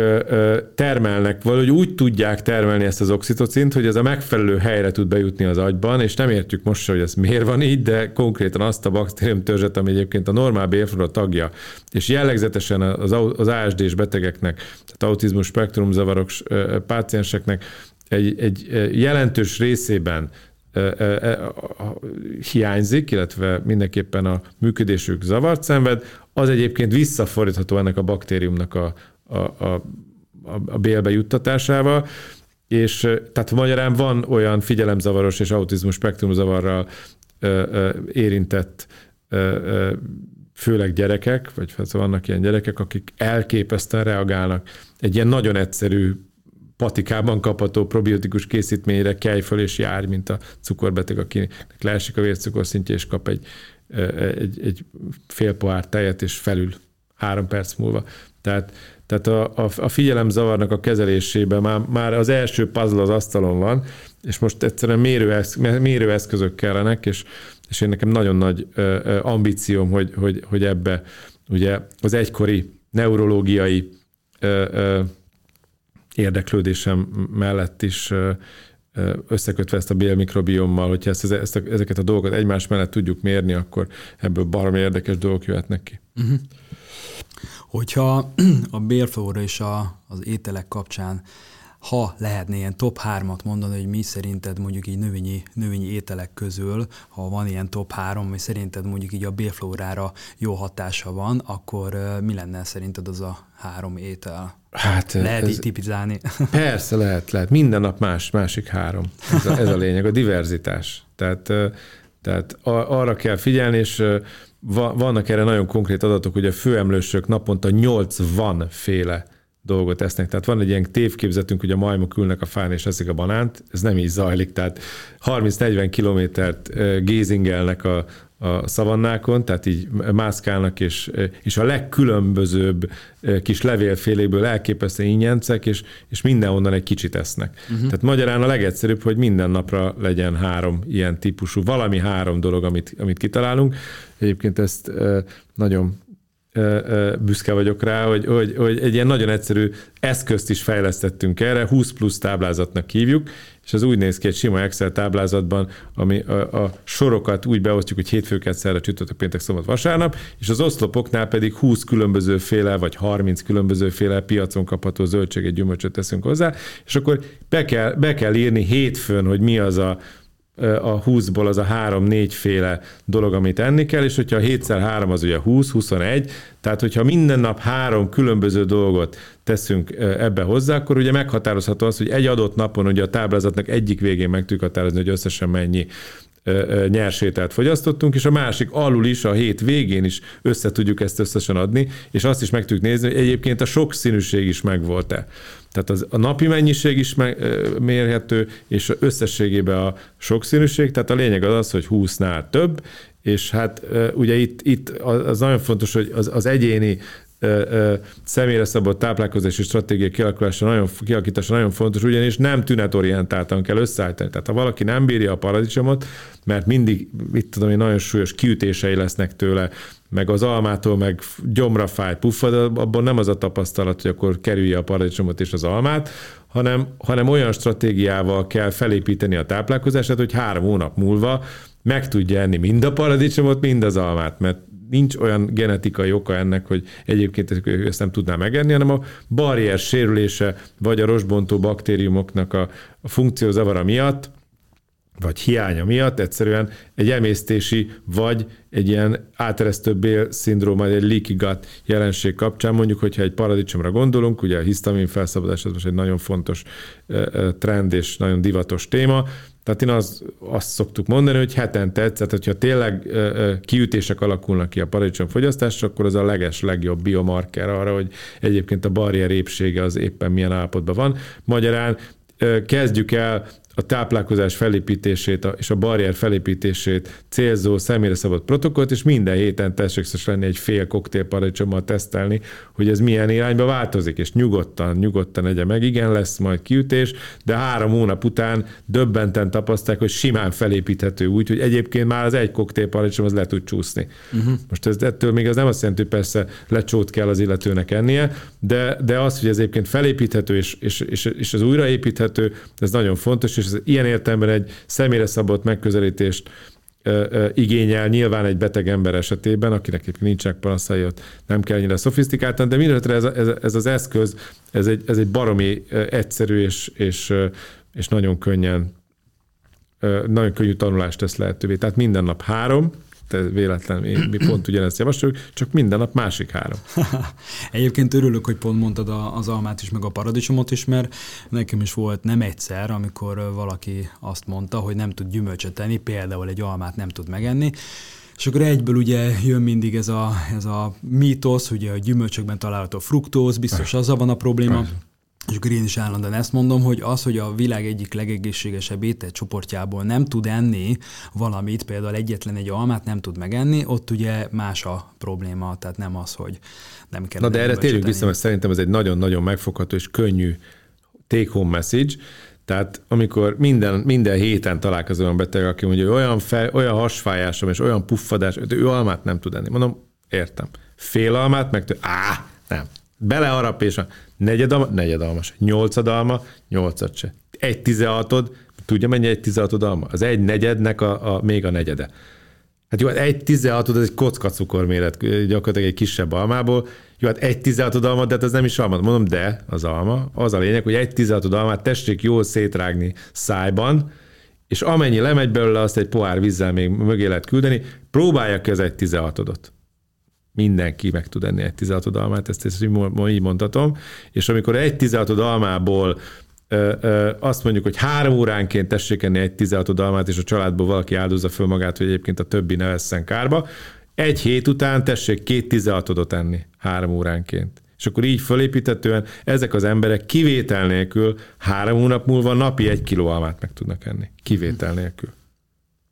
termelnek, valahogy úgy tudják termelni ezt az oxitocint, hogy ez a megfelelő helyre tud bejutni az agyban, és nem értjük most hogy ez miért van így, de konkrétan azt a baktériumtörzset, ami egyébként a normál bélflora tagja, és jellegzetesen az, az ASD-s betegeknek, tehát autizmus spektrumzavarok pácienseknek egy, egy jelentős részében hiányzik, illetve mindenképpen a működésük zavart szenved, az egyébként visszafordítható ennek a baktériumnak a, a, a, a bélbe juttatásával, és tehát magyarán van olyan figyelemzavaros és autizmus spektrumzavarral érintett főleg gyerekek, vagy hát vannak ilyen gyerekek, akik elképesztően reagálnak egy ilyen nagyon egyszerű patikában kapható probiotikus készítményre kelj föl és jár, mint a cukorbeteg, akinek leesik a vércukorszintje, és kap egy, egy, egy fél pohár tejet, és felül három perc múlva. Tehát, tehát a, a, a figyelemzavarnak a kezelésében már, már az első puzzle az asztalon van, és most egyszerűen mérőesz, mérőeszközök kellenek, és, és én nekem nagyon nagy ambícióm, hogy, hogy, hogy ebbe ugye az egykori neurológiai érdeklődésem mellett is összekötve ezt a bélmikrobiommal, hogyha ezt, ezt a, ezeket a dolgokat egymás mellett tudjuk mérni, akkor ebből baromi érdekes dolgok jöhetnek ki. Uh-huh. Hogyha a bélflóra és a, az ételek kapcsán ha lehetne ilyen top 3-at mondani, hogy mi szerinted mondjuk így növényi, növényi ételek közül, ha van ilyen top 3, ami szerinted mondjuk így a bélflórára jó hatása van, akkor mi lenne szerinted az a három étel? Hát, lehet ez, így tipizálni? <laughs> Persze lehet, lehet. Minden nap más, másik három. Ez a, ez a lényeg, a diverzitás. Tehát, tehát arra kell figyelni, és vannak erre nagyon konkrét adatok, hogy a főemlősök naponta 80 féle dolgot esznek. Tehát van egy ilyen tévképzetünk, hogy a majmok ülnek a fán és eszik a banánt, ez nem így zajlik. Tehát 30-40 kilométert gézingelnek a, a szavannákon, tehát így mászkálnak, és, és a legkülönbözőbb kis levélféléből elképesztően ingyencek, és, és mindenhonnan egy kicsit esznek. Uh-huh. Tehát magyarán a legegyszerűbb, hogy minden napra legyen három ilyen típusú, valami három dolog, amit, amit kitalálunk. Egyébként ezt nagyon büszke vagyok rá, hogy, hogy, hogy egy ilyen nagyon egyszerű eszközt is fejlesztettünk erre, 20 plusz táblázatnak hívjuk, és az úgy néz ki egy sima Excel táblázatban, ami a, a sorokat úgy beosztjuk, hogy hétfőket, szerre, csütörtök, péntek, szombat, vasárnap, és az oszlopoknál pedig 20 féle vagy 30 féle piacon kapható zöldséget, gyümölcsöt teszünk hozzá, és akkor be kell, be kell írni hétfőn, hogy mi az a a 20-ból az a 3-4 féle dolog, amit enni kell, és hogyha a 7x3 az ugye 20, 21, tehát hogyha minden nap három különböző dolgot teszünk ebbe hozzá, akkor ugye meghatározható az, hogy egy adott napon ugye a táblázatnak egyik végén meg tudjuk határozni, hogy összesen mennyi nyersételt fogyasztottunk, és a másik alul is, a hét végén is össze tudjuk ezt összesen adni, és azt is meg tudjuk nézni, hogy egyébként a sokszínűség is megvolt-e. Tehát az, a napi mennyiség is meg, mérhető, és összességében a sokszínűség, tehát a lényeg az az, hogy 20-nál több, és hát ugye itt, itt az nagyon fontos, hogy az, az egyéni személyre szabott táplálkozási stratégia kialakulása nagyon, kialakítása nagyon fontos, ugyanis nem tünetorientáltan kell összeállítani. Tehát ha valaki nem bírja a paradicsomot, mert mindig, mit tudom én, nagyon súlyos kiütései lesznek tőle, meg az almától meg gyomra fáj, puffad, abban nem az a tapasztalat, hogy akkor kerülje a paradicsomot és az almát, hanem, hanem olyan stratégiával kell felépíteni a táplálkozását, hogy három hónap múlva meg tudja enni mind a paradicsomot, mind az almát, mert nincs olyan genetikai oka ennek, hogy egyébként ezt nem tudná megenni, hanem a barrier sérülése, vagy a rosbontó baktériumoknak a, funkciózavara miatt, vagy hiánya miatt egyszerűen egy emésztési, vagy egy ilyen áteresztő bél szindróma, egy leaky gut jelenség kapcsán, mondjuk, hogyha egy paradicsomra gondolunk, ugye a hisztamin felszabadás az most egy nagyon fontos trend és nagyon divatos téma, tehát én az, azt szoktuk mondani, hogy hetente egyszer, hogyha tényleg kiütések alakulnak ki a paradicsom fogyasztásra, akkor az a leges, legjobb biomarker arra, hogy egyébként a barrier épsége az éppen milyen állapotban van. Magyarán kezdjük el a táplálkozás felépítését és a barrier felépítését célzó személyre szabott protokollt, és minden héten tessék lenni egy fél koktélparadicsommal tesztelni, hogy ez milyen irányba változik, és nyugodtan, nyugodtan egye meg. Igen, lesz majd kiütés, de három hónap után döbbenten tapasztalják, hogy simán felépíthető úgy, hogy egyébként már az egy koktélparadicsom az le tud csúszni. Uh-huh. Most ez ettől még az nem azt jelenti, hogy persze lecsót kell az illetőnek ennie, de, de az, hogy ez egyébként felépíthető és, és, és, és az újraépíthető, ez nagyon fontos, és ez ilyen értelemben egy személyre szabott megközelítést igényel nyilván egy beteg ember esetében, akinek nincsenek panaszai, ott nem kell ennyire szofisztikáltan, de mindenesetre ez, ez, ez, az eszköz, ez egy, ez egy baromi egyszerű és, és, és nagyon könnyen nagyon könnyű tanulást tesz lehetővé. Tehát minden nap három, te véletlen, én, mi pont ugyanezt javasoljuk, csak minden nap másik három. <laughs> Egyébként örülök, hogy pont mondtad az almát is, meg a paradicsomot is, mert nekem is volt nem egyszer, amikor valaki azt mondta, hogy nem tud gyümölcsöt tenni, például egy almát nem tud megenni, és akkor egyből ugye jön mindig ez a, ez a mítosz, ugye a gyümölcsökben található fruktóz, biztos azzal van a probléma. És akkor én is állandóan ezt mondom, hogy az, hogy a világ egyik legegészségesebb ételcsoportjából nem tud enni valamit, például egyetlen egy almát nem tud megenni, ott ugye más a probléma, tehát nem az, hogy nem kell. Na de erre térjünk vissza, mert szerintem ez egy nagyon-nagyon megfogható és könnyű take-home message, tehát amikor minden, minden héten találkozom olyan beteg, aki mondja, hogy olyan, fej, olyan hasfájásom és olyan puffadás, de ő almát nem tud enni. Mondom, értem. Fél almát, meg á, nem. Beleharap és a negyedalma, negyedalmas, nyolcadalma, nyolcat se. Egy tizenhatod, tudja mennyi egy tizenhatod alma? Az egy negyednek a, a, még a negyede. Hát jó, hát egy tizenhatod, az egy kocka cukorméret, gyakorlatilag egy kisebb almából. Jó, hát egy tizenhatod alma, de hát az nem is alma. Mondom, de az alma. Az a lényeg, hogy egy tizenhatod almát tessék jól szétrágni szájban, és amennyi lemegy belőle, azt egy pohár vízzel még mögé lehet küldeni, próbálják ki az egy tizenhatodot mindenki meg tud enni egy 16 almát, ezt, ezt így mondhatom, és amikor egy 16 almából azt mondjuk, hogy három óránként tessék enni egy 16 almát, és a családból valaki áldozza föl magát, hogy egyébként a többi ne vesszen kárba, egy hét után tessék két 16 enni három óránként. És akkor így fölépítetően ezek az emberek kivétel nélkül három hónap múlva napi egy kiló almát meg tudnak enni. Kivétel nélkül.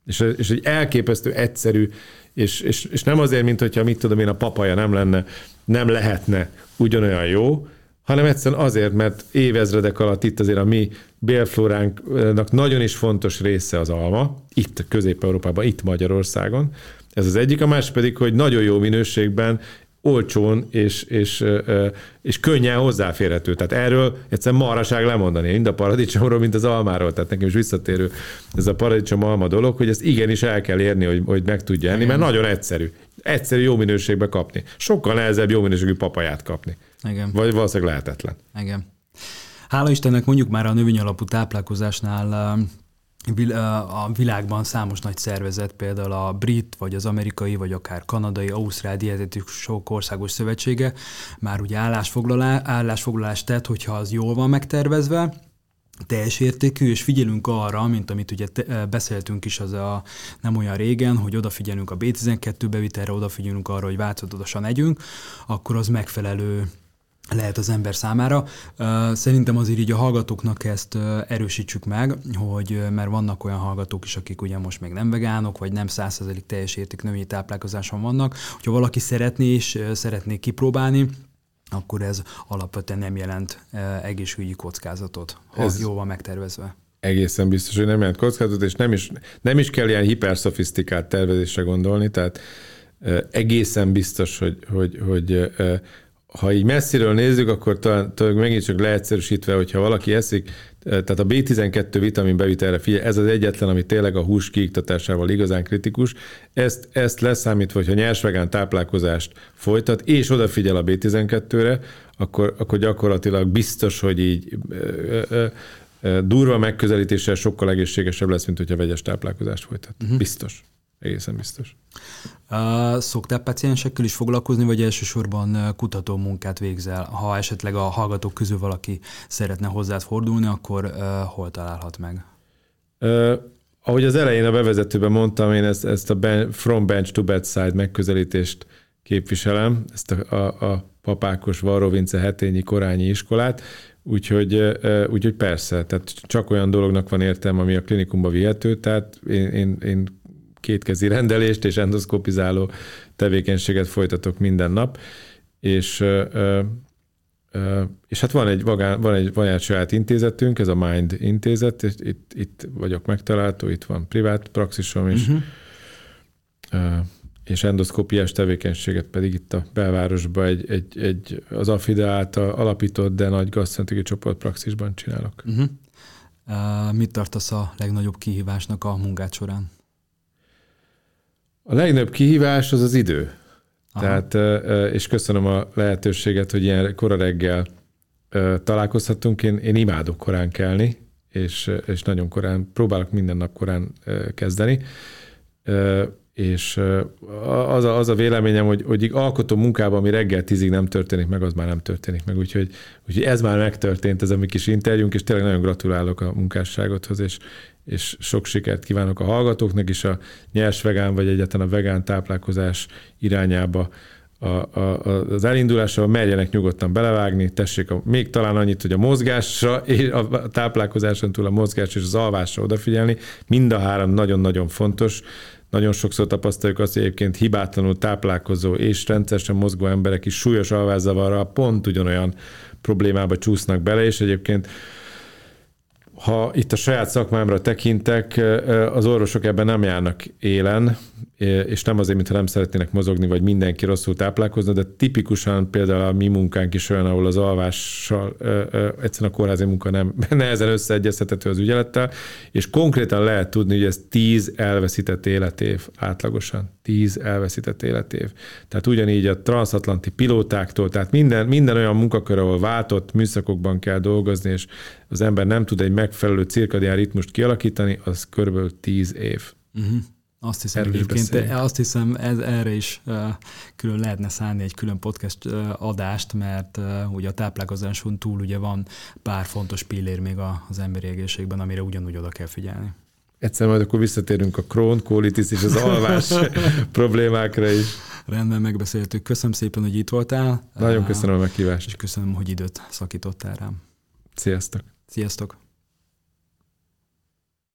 És, és egy elképesztő egyszerű és, és, és nem azért, mint hogyha mit tudom én, a papaja nem lenne, nem lehetne ugyanolyan jó, hanem egyszerűen azért, mert évezredek alatt itt azért a mi bélflóránknak nagyon is fontos része az alma, itt Közép-Európában, itt Magyarországon. Ez az egyik, a másik pedig, hogy nagyon jó minőségben olcsón és, és, és könnyen hozzáférhető. Tehát erről egyszerűen maraság lemondani, mind a paradicsomról, mint az almáról. Tehát nekem is visszatérő ez a paradicsom alma dolog, hogy ezt igenis el kell érni, hogy, hogy meg tudja enni, mert nagyon egyszerű. Egyszerű jó minőségbe kapni. Sokkal nehezebb jó minőségű papaját kapni. Igen. Vagy valószínűleg lehetetlen. Igen. Hála Istennek mondjuk már a növényalapú táplálkozásnál a világban számos nagy szervezet, például a brit, vagy az amerikai, vagy akár kanadai, ausztrál dietetikusok országos szövetsége már ugye állásfoglalás, állásfoglalást tett, hogyha az jól van megtervezve, teljes értékű, és figyelünk arra, mint amit ugye te, beszéltünk is az a nem olyan régen, hogy odafigyelünk a B12 bevitelre, odafigyelünk arra, hogy változatosan együnk, akkor az megfelelő lehet az ember számára. Szerintem azért így a hallgatóknak ezt erősítsük meg, hogy mert vannak olyan hallgatók is, akik ugye most még nem vegánok, vagy nem százszerzelik teljes érték növényi táplálkozáson vannak. Hogyha valaki szeretné és szeretné kipróbálni, akkor ez alapvetően nem jelent egészségügyi kockázatot, ha ez jól van megtervezve. Egészen biztos, hogy nem jelent kockázatot, és nem is, nem is kell ilyen hiperszofisztikált tervezésre gondolni, tehát egészen biztos, hogy, hogy, hogy ha így messziről nézzük, akkor talán, talán megint csak leegyszerűsítve, hogyha valaki eszik, eh, tehát a B12 vitamin bevitelre figyelj, ez az egyetlen, ami tényleg a hús kiiktatásával igazán kritikus. Ezt, ezt leszámítva, hogyha nyers vegán táplálkozást folytat, és odafigyel a B12-re, akkor, akkor gyakorlatilag biztos, hogy így ö, ö, ö, durva megközelítéssel sokkal egészségesebb lesz, mint hogyha vegyes táplálkozást folytat. Uh-huh. Biztos. Egészen biztos. Szoktál paciensekkel is foglalkozni, vagy elsősorban kutató munkát végzel? Ha esetleg a hallgatók közül valaki szeretne hozzád fordulni, akkor hol találhat meg? Uh, ahogy az elején a bevezetőben mondtam, én ezt, ezt a ben, From Bench to Bedside megközelítést képviselem, ezt a, a, a papákos Varrovince hetényi korányi iskolát. Úgyhogy, úgyhogy persze, tehát csak olyan dolognak van értelme, ami a klinikumba vihető, tehát én, én, én kétkezi rendelést és endoszkopizáló tevékenységet folytatok minden nap, és és hát van egy, van egy, van egy saját intézetünk, ez a Mind intézet, itt, itt vagyok megtalálható, itt van privát praxisom is, uh-huh. és endoszkópiás tevékenységet pedig itt a belvárosban egy, egy, egy az AFIDE által alapított, de nagy gasztrentögi csoport praxisban csinálok. Uh-huh. Uh, mit tartasz a legnagyobb kihívásnak a munkát során? A legnagyobb kihívás az az idő. Aha. Tehát, és köszönöm a lehetőséget, hogy ilyen kora reggel találkozhatunk. Én, én imádok korán kelni, és, és nagyon korán, próbálok minden nap korán kezdeni. És az a, az a véleményem, hogy, hogy alkotó munkában, ami reggel tízig nem történik meg, az már nem történik meg. Úgyhogy, úgyhogy ez már megtörtént, ez a mi kis interjúnk, és tényleg nagyon gratulálok a munkásságothoz, és, és sok sikert kívánok a hallgatóknak is a nyers vegán, vagy egyáltalán a vegán táplálkozás irányába a, a, az elindulásra merjenek nyugodtan belevágni, tessék a, még talán annyit, hogy a mozgásra, és a táplálkozáson túl a mozgás és az alvásra odafigyelni, mind a három nagyon-nagyon fontos. Nagyon sokszor tapasztaljuk azt, hogy egyébként hibátlanul táplálkozó és rendszeresen mozgó emberek is súlyos alvászavarral pont ugyanolyan problémába csúsznak bele, és egyébként ha itt a saját szakmámra tekintek, az orvosok ebben nem járnak élen, és nem azért, mintha nem szeretnének mozogni, vagy mindenki rosszul táplálkozna, de tipikusan például a mi munkánk is olyan, ahol az alvással egyszerűen a kórházi munka nem <laughs> nehezen összeegyeztethető az ügyelettel, és konkrétan lehet tudni, hogy ez tíz elveszített életév átlagosan. Tíz elveszített életév. Tehát ugyanígy a transatlanti pilótáktól, tehát minden, minden olyan munkakör, ahol váltott műszakokban kell dolgozni, és az ember nem tud egy megfelelő cirkadián ritmust kialakítani, az körülbelül tíz év. Uh-huh. Azt hiszem, Erről egyébként, azt hiszem, ez, erre is uh, külön lehetne szállni egy külön podcast uh, adást, mert uh, ugye a táplálkozáson túl ugye van pár fontos pillér még a, az emberi egészségben, amire ugyanúgy oda kell figyelni. Egyszer majd akkor visszatérünk a Crohn, kolitis és az alvás <laughs> problémákra is. Rendben megbeszéltük. Köszönöm szépen, hogy itt voltál. Nagyon köszönöm a meghívást. És köszönöm, hogy időt szakítottál rám. Sziasztok. Sziasztok.